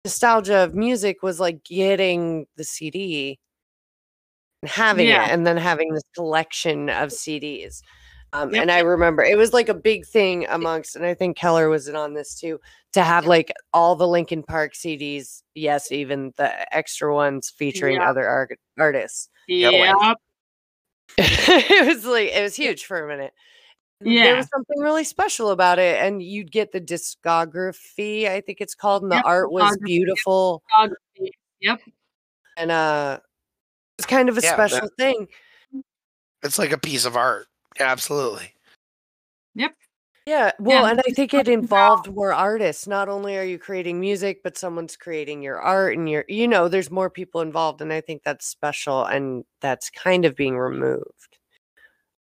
nostalgia of music was like getting the CD and having Yeah. it, and then having this collection of CDs. Um, Yep. And I remember it was like a big thing amongst, and I think Keller was in on this too, to have like all the Linkin Park CDs. Yes, even the extra ones featuring Yeah. other art- artists. Yeah, it was like it was huge for a minute. And There was something really special about it, and you'd get the discography, I think it's called, and the Yep, art was beautiful, Yep. and uh, it's kind of a Yeah, that- special thing. It's like a piece of art. Absolutely. Yep. Yeah, well, Yeah, and I think it something about- involved more artists. Not only are you creating music, but someone's creating your art, and your, you know, there's more people involved, and I think that's special, and that's kind of being removed.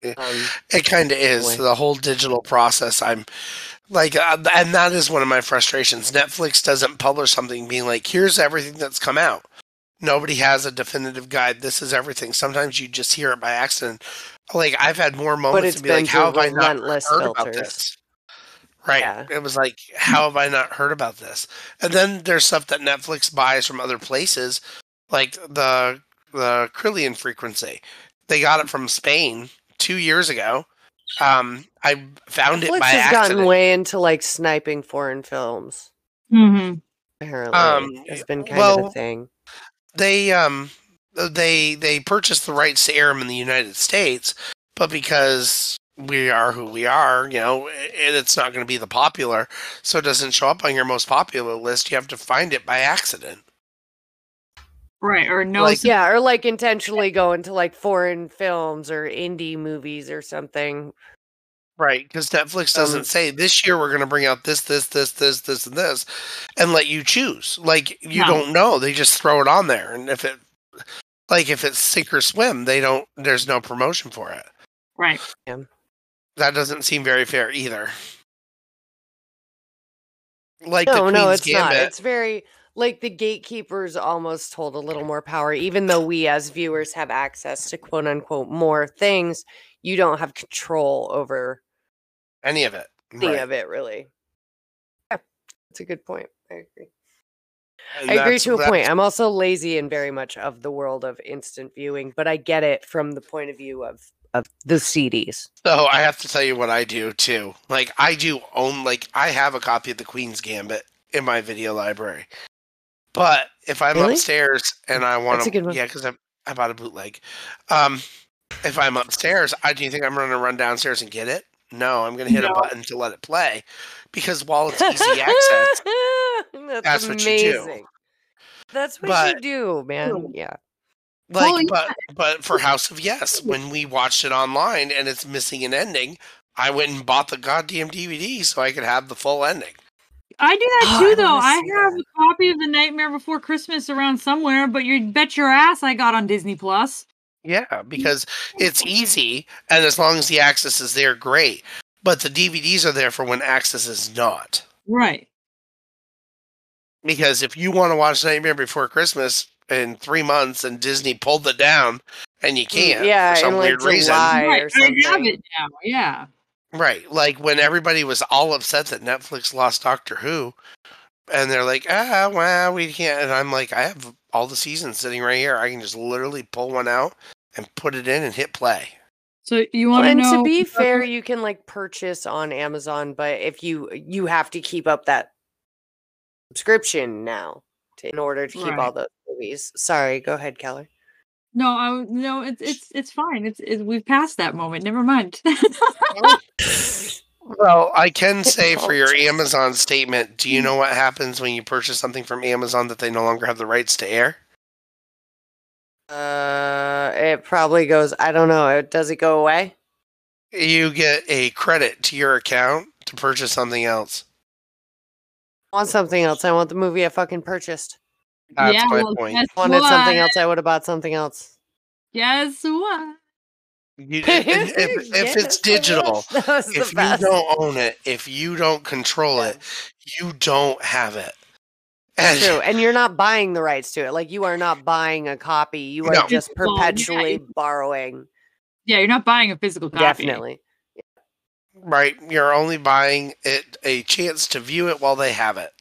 Um, It kind of is Anyway. the whole digital process. I'm like, uh, and that is one of my frustrations. Netflix doesn't publish something being like, "Here's everything that's come out." Nobody has a definitive guide. This is everything. Sometimes you just hear it by accident. Like I've had more moments to be like, "How have I not heard about this?" Right. Yeah. It was like, "How have I not heard about this?" And then there's stuff that Netflix buys from other places, like the the Kirlian frequency. They got it from Spain two years ago. Um, I found it Netflix by has accident. gotten way into like sniping foreign films. hmm Apparently, Um, it's been kind of a thing. they um they they purchased the rights to air them in the United States, but because we are who we are, you know, it, it's not going to be the popular, so it doesn't show up on your most popular list. You have to find it by accident. Right. Or no. Like- Yeah, or like intentionally go into like foreign films or indie movies or something. Right, because Netflix doesn't Um, say this year we're going to bring out this, this, this, this, this, and this, and let you choose. Like you No. don't know; they just throw it on there, and if it, like if it's sink or swim, they don't. There's no promotion for it. right. That doesn't seem very fair either. Like no, the no, Queen's it's not. Gambit, It's very like the gatekeepers almost hold a little more power, even though we as viewers have access to quote unquote more things. You don't have control over Any of it. any Right. of it, really. Yeah, that's a good point. I agree. And I agree to a point. I'm also lazy and very much of the world of instant viewing, but I get it from the point of view of of the CDs. So oh, I have to tell you what I do too. Like I do own like I have a copy of the Queen's Gambit in my video library. But if I'm Really? upstairs and I want That's a good to, yeah, because I I bought a bootleg. Um, if I'm upstairs, I do you think I'm going to run downstairs and get it? No, I'm going to hit a button to let it play because while it's easy access, That's, That's what you do. That's what But- you do, man. Yeah. like, Well, yeah. but but for House of Yes, when we watched it online and it's missing an ending, I went and bought the goddamn DVD so I could have the full ending. I do that Oh, too, I though. wanna I have that. a copy of The Nightmare Before Christmas around somewhere, but you bet your ass I got on Disney Plus. Yeah, because it's easy, and as long as the access is there, great. But the DVDs are there for when access is not. Right. Because if you want to watch Nightmare Before Christmas in three months and Disney pulled it down and you can't Mm, yeah, for some in, like, weird reason, July. or right. I have it now. Yeah. Right? Like when everybody was all upset that Netflix lost Doctor Who, and they're like, ah, well, we can't. And I'm like, I have all the seasons sitting right here. I can just literally pull one out and put it in and hit play. So you want to and know? to be fair, you can like purchase on Amazon, but if you you have to keep up that subscription now to, in order to keep all those movies. Sorry, go ahead, Keller. No, I, no, it's it's it's fine. It's, it's we've passed that moment. Never mind. Well, I can say for your Amazon statement, do you know what happens when you purchase something from Amazon that they no longer have the rights to air? Uh, it probably goes. I don't know. it- Does it go away? You get a credit to your account to purchase something else. I want something else. I want the movie I fucking purchased. That's yeah, my well, point. Guess Wanted something else. I would have bought something else. Guess what? You, if, if, if it's digital, that was the if you best. don't own it, if you don't control Yeah. it, you don't have it. And True, and you're not buying the rights to it. Like you are not buying a copy. You are No. just Well, yeah, perpetually borrowing. Yeah, you're not buying a physical copy. Definitely. right, you're only buying it a chance to view it while they have it,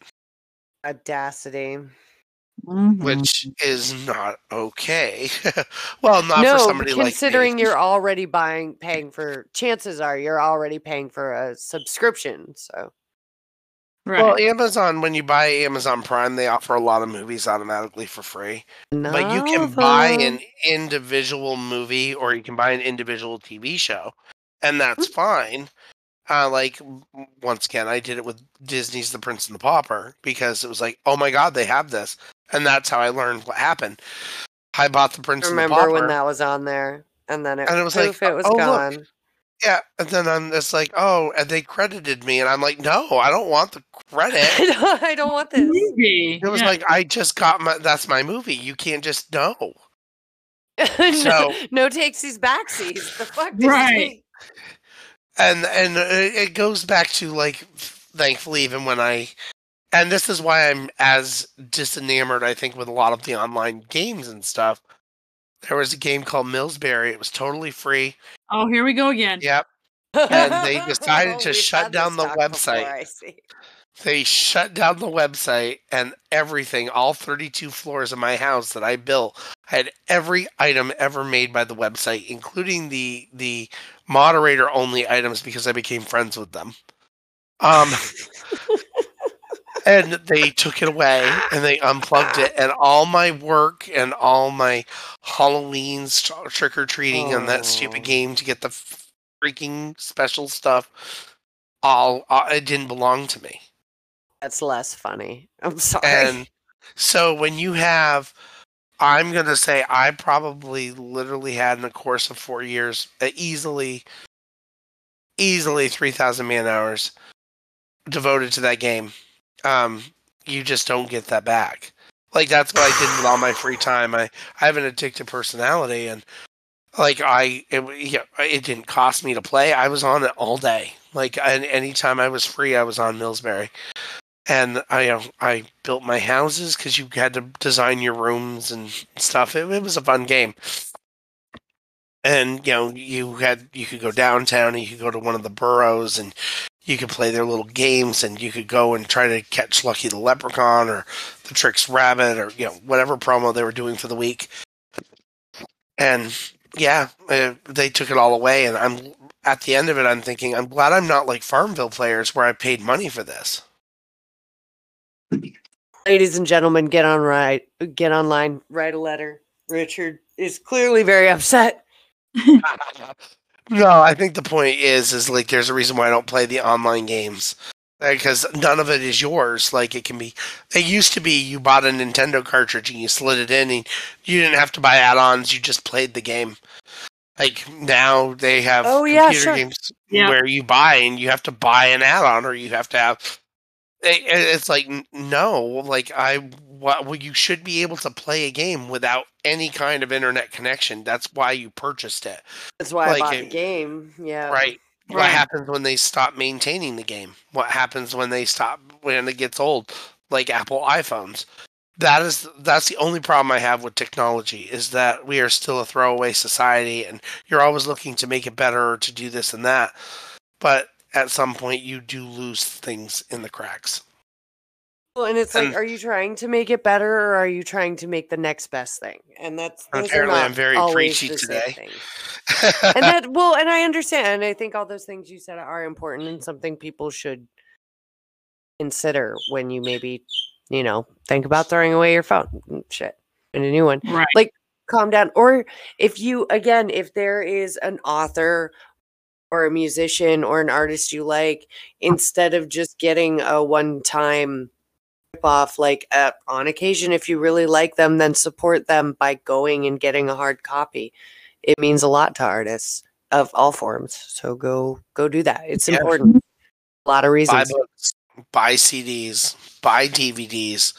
Audacity. Mhm. which is not okay. well, not no, for but somebody like considering you're already buying, paying for. Chances are you're already paying for a subscription. So right. Well, Amazon, when you buy Amazon Prime, they offer a lot of movies automatically for free. No, But you can buy an individual movie or you can buy an individual TV show, and that's fine. Uh, like once again, I did it with Disney's The Prince and the Pauper because it was like, oh my god, they have this, and that's how I learned what happened. I bought The Prince and the remember Pauper, when that was on there, and then it, And it was like, it was oh, look, gone. yeah, and then I'm just like, oh, and they credited me, and I'm like, no, I don't want the credit. I don't, I don't want this. movie. It was yeah. like I just got my that's my movie. You can't just know. no, So- no takesies backsies. The fuck, Right. Disney? and and it it goes back to like thankfully even when i and this is why i'm as disenamored i think with a lot of the online games and stuff there was a game called Millsberry. it was totally free oh, here we go again. yep And they decided to shut down the talk before, website. I see. they shut down the website and everything all 32 floors of my house that i built had every item ever made by the website including the the moderator only items because i became friends with them um and they took it away and they unplugged it and all my work and all my halloween st- trick-or-treating and that Oh. stupid game to get the freaking special stuff all uh, it didn't belong to me That's less funny. I'm sorry. and so when you have i'm going to say i probably literally had in the course of four years uh, easily easily 3000 man hours devoted to that game um you just don't get that back like that's what i did with all my free time i i have an addictive personality and like i it, it didn't cost me to play i was on it all day like and anytime i was free i was on Millsberry. and I know, I built my houses because you had to design your rooms and stuff. It, it was a fun game. And you know, you had you could go downtown and you could go to one of the boroughs and you could play their little games and you could go and try to catch Lucky the Leprechaun or the Trix Rabbit or you know whatever promo they were doing for the week. And yeah, uh, they took it all away, and I'm at the end of it. I'm thinking, I'm glad I'm not like Farmville players where I paid money for this. Ladies and gentlemen, get on right, get online, write a letter. Richard is clearly very upset. no, I think the point is, is like there's a reason why I don't play the online games because none of it is yours. Like it can be, it used to be you bought a Nintendo cartridge and you slid it in, and you didn't have to buy add-ons. You just played the game. Like now they have Oh, computer yeah, sure. games Yeah. where you buy and you have to buy an add-on or you have to have. It's like no, like I, what, well, you should be able to play a game without any kind of internet connection. That's why you purchased it. That's why Like I bought it- the game. Yeah. Right. What Right. happens when they stop maintaining the game? What happens when they stop when it gets old, like Apple iPhones? That is that's the only problem I have with technology is that we are still a throwaway society, and you're always looking to make it better or to do this and that. But at some point, you do lose things in the cracks. Well, and it's like, are you trying to make it better, or are you trying to make the next best thing? And that's Apparently, I'm very always preachy the today. thing. and that well and i understand and i think all those things you said are important and something people should consider when you maybe you know think about throwing away your phone Mm, shit and a new one Right. calm down or if you again if there is an author or a musician or an artist you like instead of just getting a one time off like uh, on occasion if you really like them then support them by going and getting a hard copy it means a lot to artists of all forms so go go do that it's Yeah. important a lot of buy reasons books, buy CDs, buy DVDs,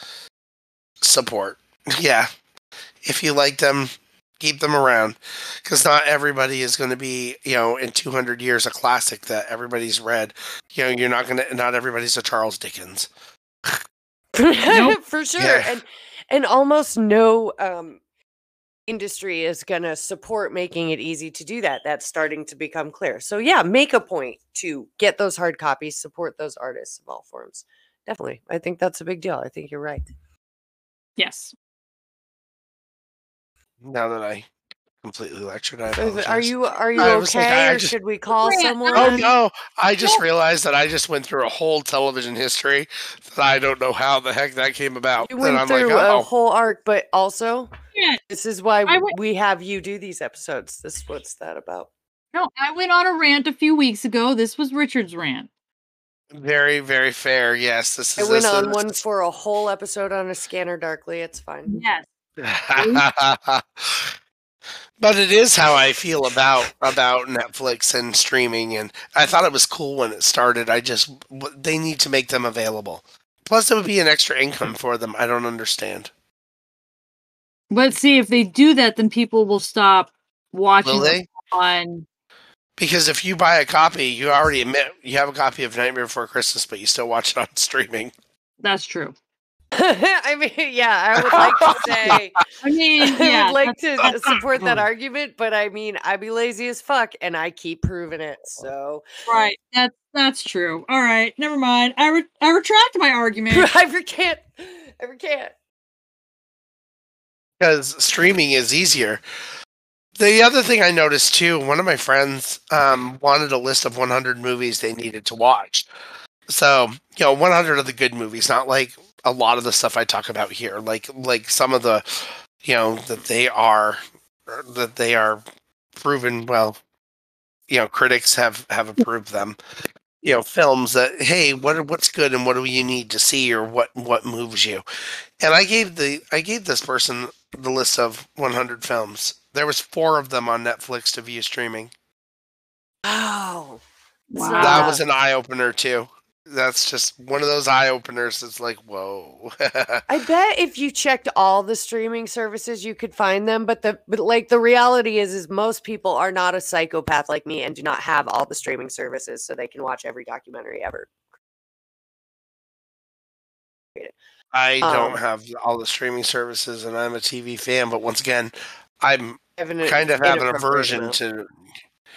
support. Yeah. If you like them, keep them around because not everybody is going to be, you know, in 200 years a classic that everybody's read. You know, you're not going to, not everybody's a Charles Dickens. Nope. for sure Yeah. and and almost no um industry is going to support making it easy to do that that's starting to become clear so yeah make a point to get those hard copies support those artists of all forms definitely i think that's a big deal i think you're right Yes. Now that I completely lectured, I are you are you I was like, okay or just- should we call Grant, someone Oh no! I just realized that I just went through a whole television history that I don't know how the heck that came about. you went I'm through like, a oh, whole arc but also Yeah. this is why I went- we have you do these episodes this what's that about No, I went on a rant a few weeks ago. This was Richard's rant. very, very fair. Yes, this is. i went this on is- one for a whole episode on a scanner darkly it's fine Yes. but it is how I feel about about Netflix and streaming, and I thought it was cool when it started. I just they need to make them available. Plus, it would be an extra income for them. I don't understand. But see, if they do that, then people will stop watching Will they? on. Because if you buy a copy, you already admit you have a copy of Nightmare Before Christmas, but you still watch it on streaming. That's true. I mean, yeah, I would like to say I mean, I would like to that's- support that argument, but I mean, I be lazy as fuck, and I keep proving it. So right. That's that's true. All right, never mind. I re- I retract my argument. I can't, I can't. because streaming is easier. The other thing I noticed too, one of my friends um, wanted a list of 100 movies they needed to watch. So, you know, 100 of the good movies, not like a lot of the stuff I talk about here, like like some of the, you know, that they are er, that they are proven well. You know, critics have have approved them. You know, films that hey, what what's good and what do you need to see or what what moves you. And I gave the I gave this person the list of 100 films. There was four of them on Netflix to view streaming. Oh, wow. Wow. That was an eye opener too. That's just one of those eye openers. That's like, whoa. I bet if you checked all the streaming services, you could find them. But the but like the reality is, is most people are not a psychopath like me and do not have all the streaming services, so they can watch every documentary ever. I don't Um, have all the streaming services, and I'm a TV fan. But once again, I'm kind of have an aversion to.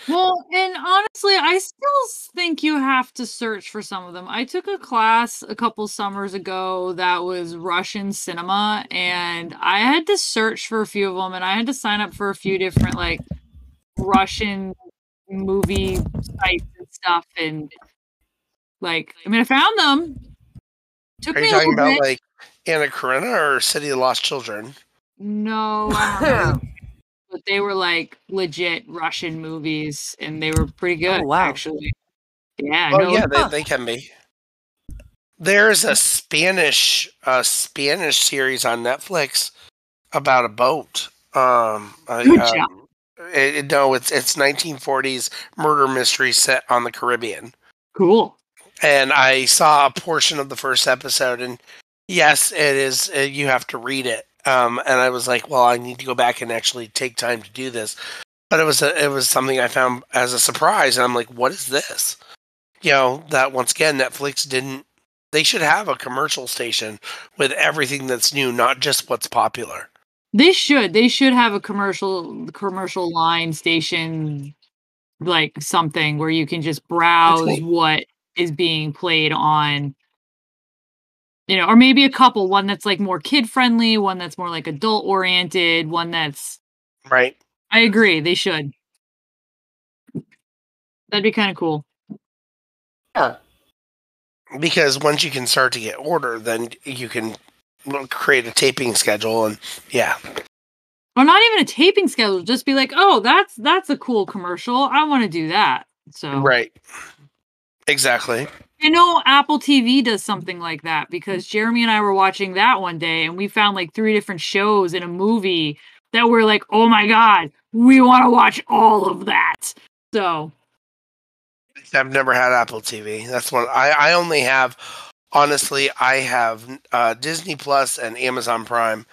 Well, and honestly, I still think you have to search for some of them. I took a class a couple summers ago that was Russian cinema, and I had to search for a few of them, and I had to sign up for a few different like Russian movie sites and stuff. And like, I mean, I found them. Took Are you talking about bit. like Anna Karenina or City of Lost Children? no, I don't remember, but they were like legit Russian movies, and they were pretty good. Oh, wow. actually. Yeah, Oh no, yeah, they, Huh. they can be. There's a Spanish a Spanish series on Netflix about a boat. Um, Good um, job. it, it- no, it's it's 1940s murder mystery set on the Caribbean, cool. and I saw a portion of the first episode, and yes, it is. Uh, you have to read it, um, and I was like, well, I need to go back and actually take time to do this. But it was a, it was something I found as a surprise, and I'm like, what is this? You know, that once again, Netflix didn't. They should have a commercial station with everything that's new, not just what's popular. They should. They should have a commercial commercial line station like something where you can just browse what is being played on you know, or maybe a couple, one that's like more kid friendly, one that's more like adult oriented, one that's Right. I agree, they should. That'd be kind of cool. Yeah. because once you can start to get order, then you can create a taping schedule, and yeah, Or not even a taping schedule, just be like, "Oh, that's that's a cool commercial. I want to do that." So right, exactly. I know Apple TV does something like that because Jeremy and I were watching that one day and we found like three different shows in a movie that were like, oh my God, we want to watch all of that. So, I've never had Apple TV. That's one I I only have. Honestly, I have uh, Disney Plus and Amazon Prime,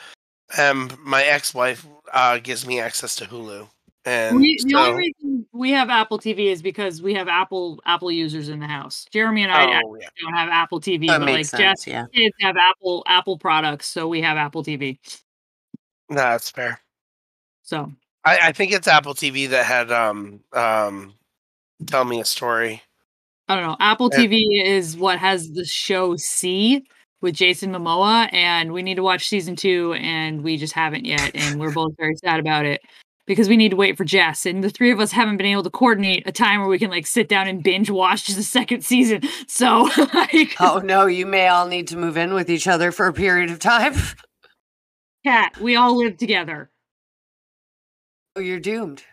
and my ex-wife uh, gives me access to Hulu. And we, the so, only reason we have Apple TV is because we have Apple Apple users in the house. Jeremy and I oh yeah, don't have Apple TV, That but like Jess sense. Yeah. kids have Apple Apple products, so we have Apple TV. no, that's fair. So I, I think it's Apple TV that had um um, tell me a story. I don't know. Apple Yeah. TV is what has the show See with Jason Momoa, and we need to watch season two, and we just haven't yet, and we're both very sad about it because we need to wait for Jess, and the three of us haven't been able to coordinate a time where we can like sit down and binge watch the second season. So, like, Oh no, you may all need to move in with each other for a period of time. cat, we all live together. Oh, you're doomed.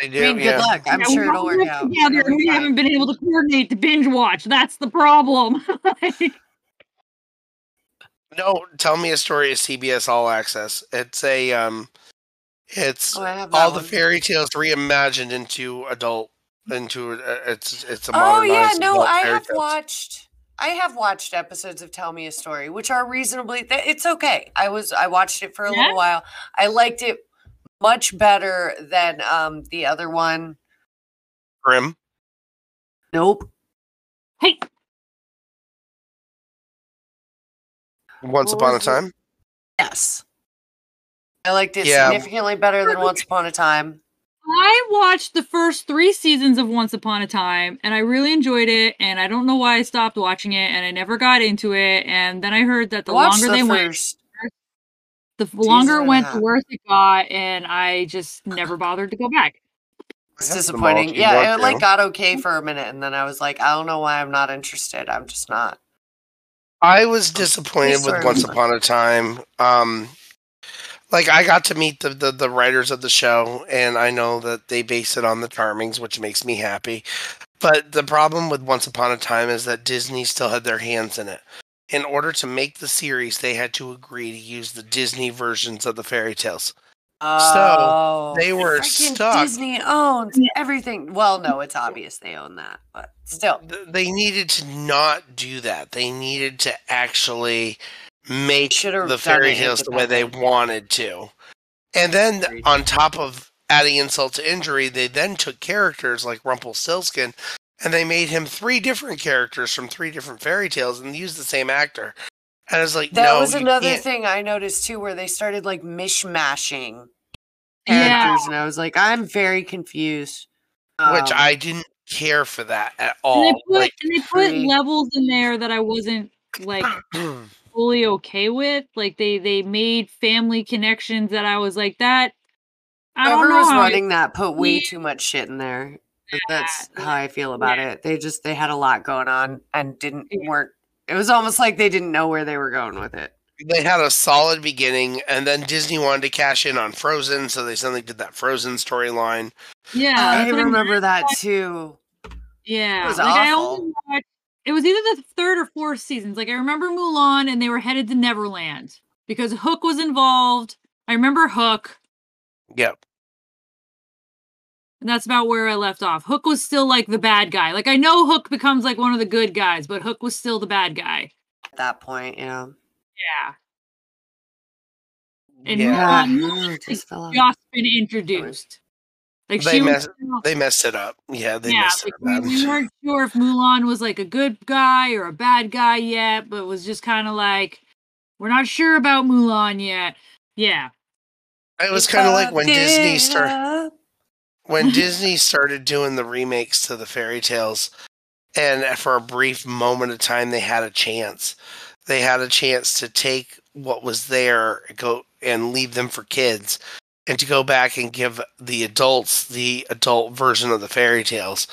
They I do. mean, yeah. good luck. I'm Yeah, we sure it'll all work live out. Together, and we fine. haven't been able to coordinate to binge watch. That's the problem. Like, No, tell me a story of CBS All Access. It's a um, it's Oh, I have that all the one. fairy tales reimagined into adult into it's it's a Oh yeah, no, I have tales. watched. I have watched episodes of Tell Me a Story, which are reasonably. th- It's okay. I was. I watched it for a Yeah? little while. I liked it much better than um the other one. Grimm. Nope. hey, Once What upon a was the- time. Yes. I liked it Yeah. significantly better than Once Upon a Time. I watched the first three seasons of Once Upon a Time and I really enjoyed it. And I don't know why I stopped watching it and I never got into it. And then I heard that the Watch longer the they went, the f- longer it went, the worse it got. And I just never bothered to go back. It's I have them all disappointing. Yeah, it to. like got okay for a minute, and then I was like, I don't know why I'm not interested. I'm just not. I was disappointed with Once. Upon a Time. Um, like I got to meet the, the the writers of the show, and I know that they base it on the Charmings, which makes me happy. But the problem with Once Upon a Time is that Disney still had their hands in it. In order to make the series, they had to agree to use the Disney versions of the fairy tales. Oh, they were freaking stuck. Disney owns everything. Well, no, it's obvious they own that, but still. They needed to not do that. They needed to actually make Should've the fairy tales the way they wanted to. And then on top of adding insult to injury, they then took characters like Rumpelstiltskin and they made him three different characters from three different fairy tales and used the same actor. And I was like, That no, was another can't. thing I noticed too, where they started like mishmashing Yeah. characters, and I was like, I'm very confused. Which Um, I didn't care for that at And they all. put Like, and they put levels in there that I wasn't like fully okay with. Like they they made family connections that I was like that. I don't whoever know was how I- running that put way Yeah. too much shit in there. Uh, that's yeah, how I feel about yeah. it. They just they had a lot going on and didn't Yeah. weren't. It was almost like they didn't know where they were going with it. they had a solid beginning, and then Disney wanted to cash in on Frozen, so they suddenly did that Frozen storyline. yeah, I that's I'm- remember that too. Yeah, was like I awful. only watched. It was either the third or fourth seasons. Like I remember Mulan, and they were headed to Neverland because Hook was involved. I remember Hook, Yep. and that's about where I left off. Hook was still like the bad guy. Like I know Hook becomes like one of the good guys, but Hook was still the bad guy. At that point, yeah. Yeah, And yeah. Mulan- Yeah, just fell off. just been introduced. Like They she was messed- They messed it up. Yeah, they yeah, messed like it we, up. we weren't sure if Mulan was like a good guy or a bad guy yet, but was just kind of like, we're not sure about Mulan yet. Yeah, It was kind of like when Disney started started. when Disney started doing the remakes to the fairy tales, and for a brief moment of time, they had a chance. They had a chance to take what was there, go and leave them for kids, and to go back and give the adults the adult version of the fairy tales,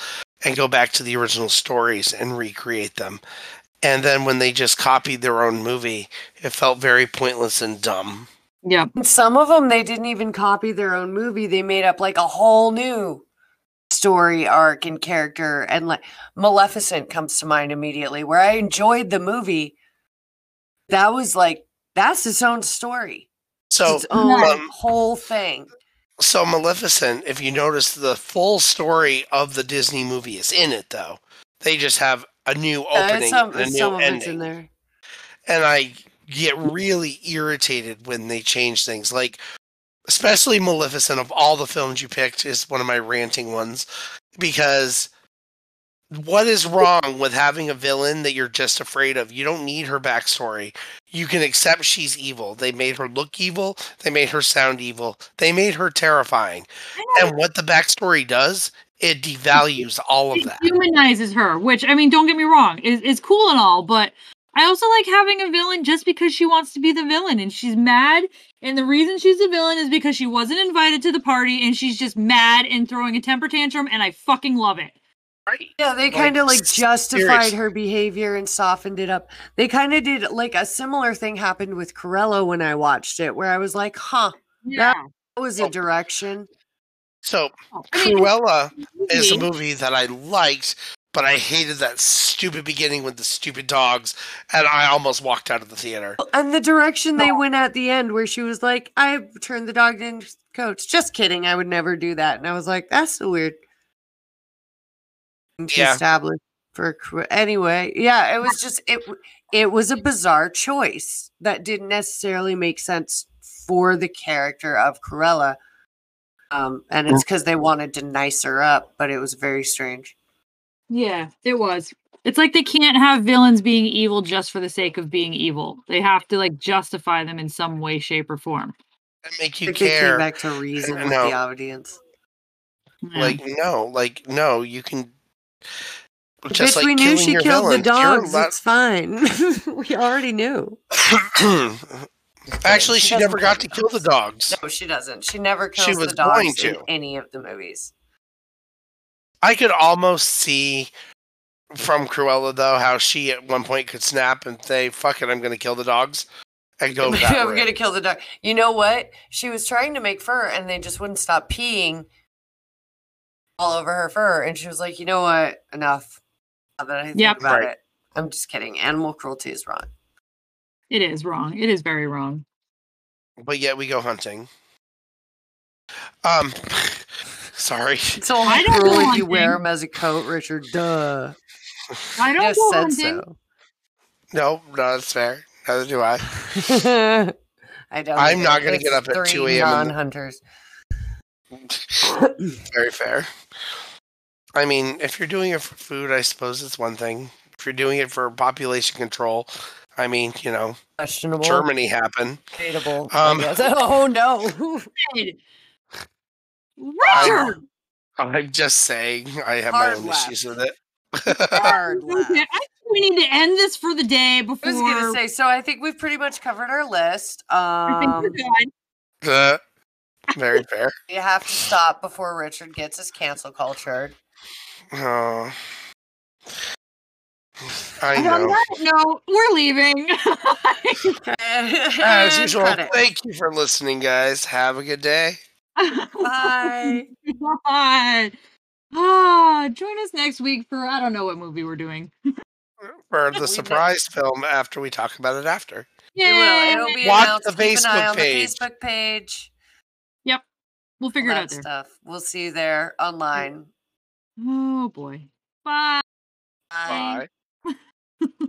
and go back to the original stories and recreate them. And then when they just copied their own movie, it felt very pointless and dumb. Yeah. Some of them they didn't even copy their own movie. They made up like a whole new story arc and character and like Maleficent comes to mind immediately where I enjoyed the movie. That was like that's its own story. So its own um, whole thing. So Maleficent, if you notice, the full story of the Disney movie is in it, though. They just have a new Uh, opening some and a new some ending, in there. and I get really irritated when they change things. Like, especially Maleficent, of all the films you picked, is one of my ranting ones because what is wrong with having a villain that you're just afraid of? You don't need her backstory. You can accept she's evil. They made her look evil. They made her sound evil. They made her terrifying. And what the backstory does, it devalues all of it that. humanizes her. Which I mean, don't get me wrong, is is cool and all, but I also like having a villain just because she wants to be the villain and she's mad. And the reason she's the villain is because she wasn't invited to the party and she's just mad and throwing a temper tantrum, and I fucking love it. Right. Yeah, they Like, kind of like justified serious- her behavior and softened it up. They kind of did like a similar thing happened with Cruella when I watched it, where I was like, huh, Yeah. that was Oh. a direction. So oh. I Cruella is a movie- movie that I liked, but I hated that stupid beginning with the stupid dogs, and I almost walked out of the theater. And the direction they went at the end, where she was like, I turned the dog into coach. Just kidding. I would never do that. And I was like, that's so weird. And she Yeah. established for anyway. Yeah, it was just it. It was a bizarre choice that didn't necessarily make sense for the character of Cruella. Um, and it's because they wanted to nice her up, but it was very strange. Yeah, it was. It's like they can't have villains being evil just for the sake of being evil. They have to like justify them in some way, shape, or form. And make you Like they came care. back to reason with the audience. Like no, like no, you can. Bitch, like we knew she killed villain. the dogs. allowed- It's fine. we already knew. Actually, She she never got to kill the kill the dogs. No, she doesn't. She never kills She the was dogs going in to. any of the movies. I could almost see from Cruella though how she at one point could snap and say, "Fuck it, I'm going to kill the dogs," and go that I'm gonna kill the dog. You know what? She was trying to make fur, and they just wouldn't stop peeing all over her fur. And she was like, "You know what? Enough." Now that I think Yep. about Right. it, I'm just kidding. Animal cruelty is wrong. it is wrong. It is very wrong. But yet we go hunting. Um, sorry. It's only I don't cruel if you wear hunting. them as a coat, Richard. Duh. I don't Just go said hunting. so. No, no, that's fair. Neither do I. I don't. I'm not gonna get up at 2 three a.m. in the- Non-hunters. Very fair. I mean, if you're doing it for food, I suppose it's one thing. If you're doing it for population control, I mean, you know, Questionable. Germany happened. Debatable. Um, I guess. oh no. Richard! I'm just saying, I have Hard my own left. issues with it. Hard left. I think we need to end this for the day before I was gonna say, so I think we've pretty much covered our list. I think we're Um, good. Uh, very fair. you have to stop before Richard gets his cancel cultured. Oh. I And on know. that note, we're leaving. As usual, cut it. thank you for listening, guys. Have a good day. Bye. Bye. Ah, join us next week for I don't know what movie we're doing. For We the know- surprise film after we talk about it after. It will. It'll be Watch announced. the Keep an eye Facebook on page. the Facebook page. Yep, we'll all figure it that out there. stuff. We'll see you there online. Oh boy. Bye. Bye. Bye.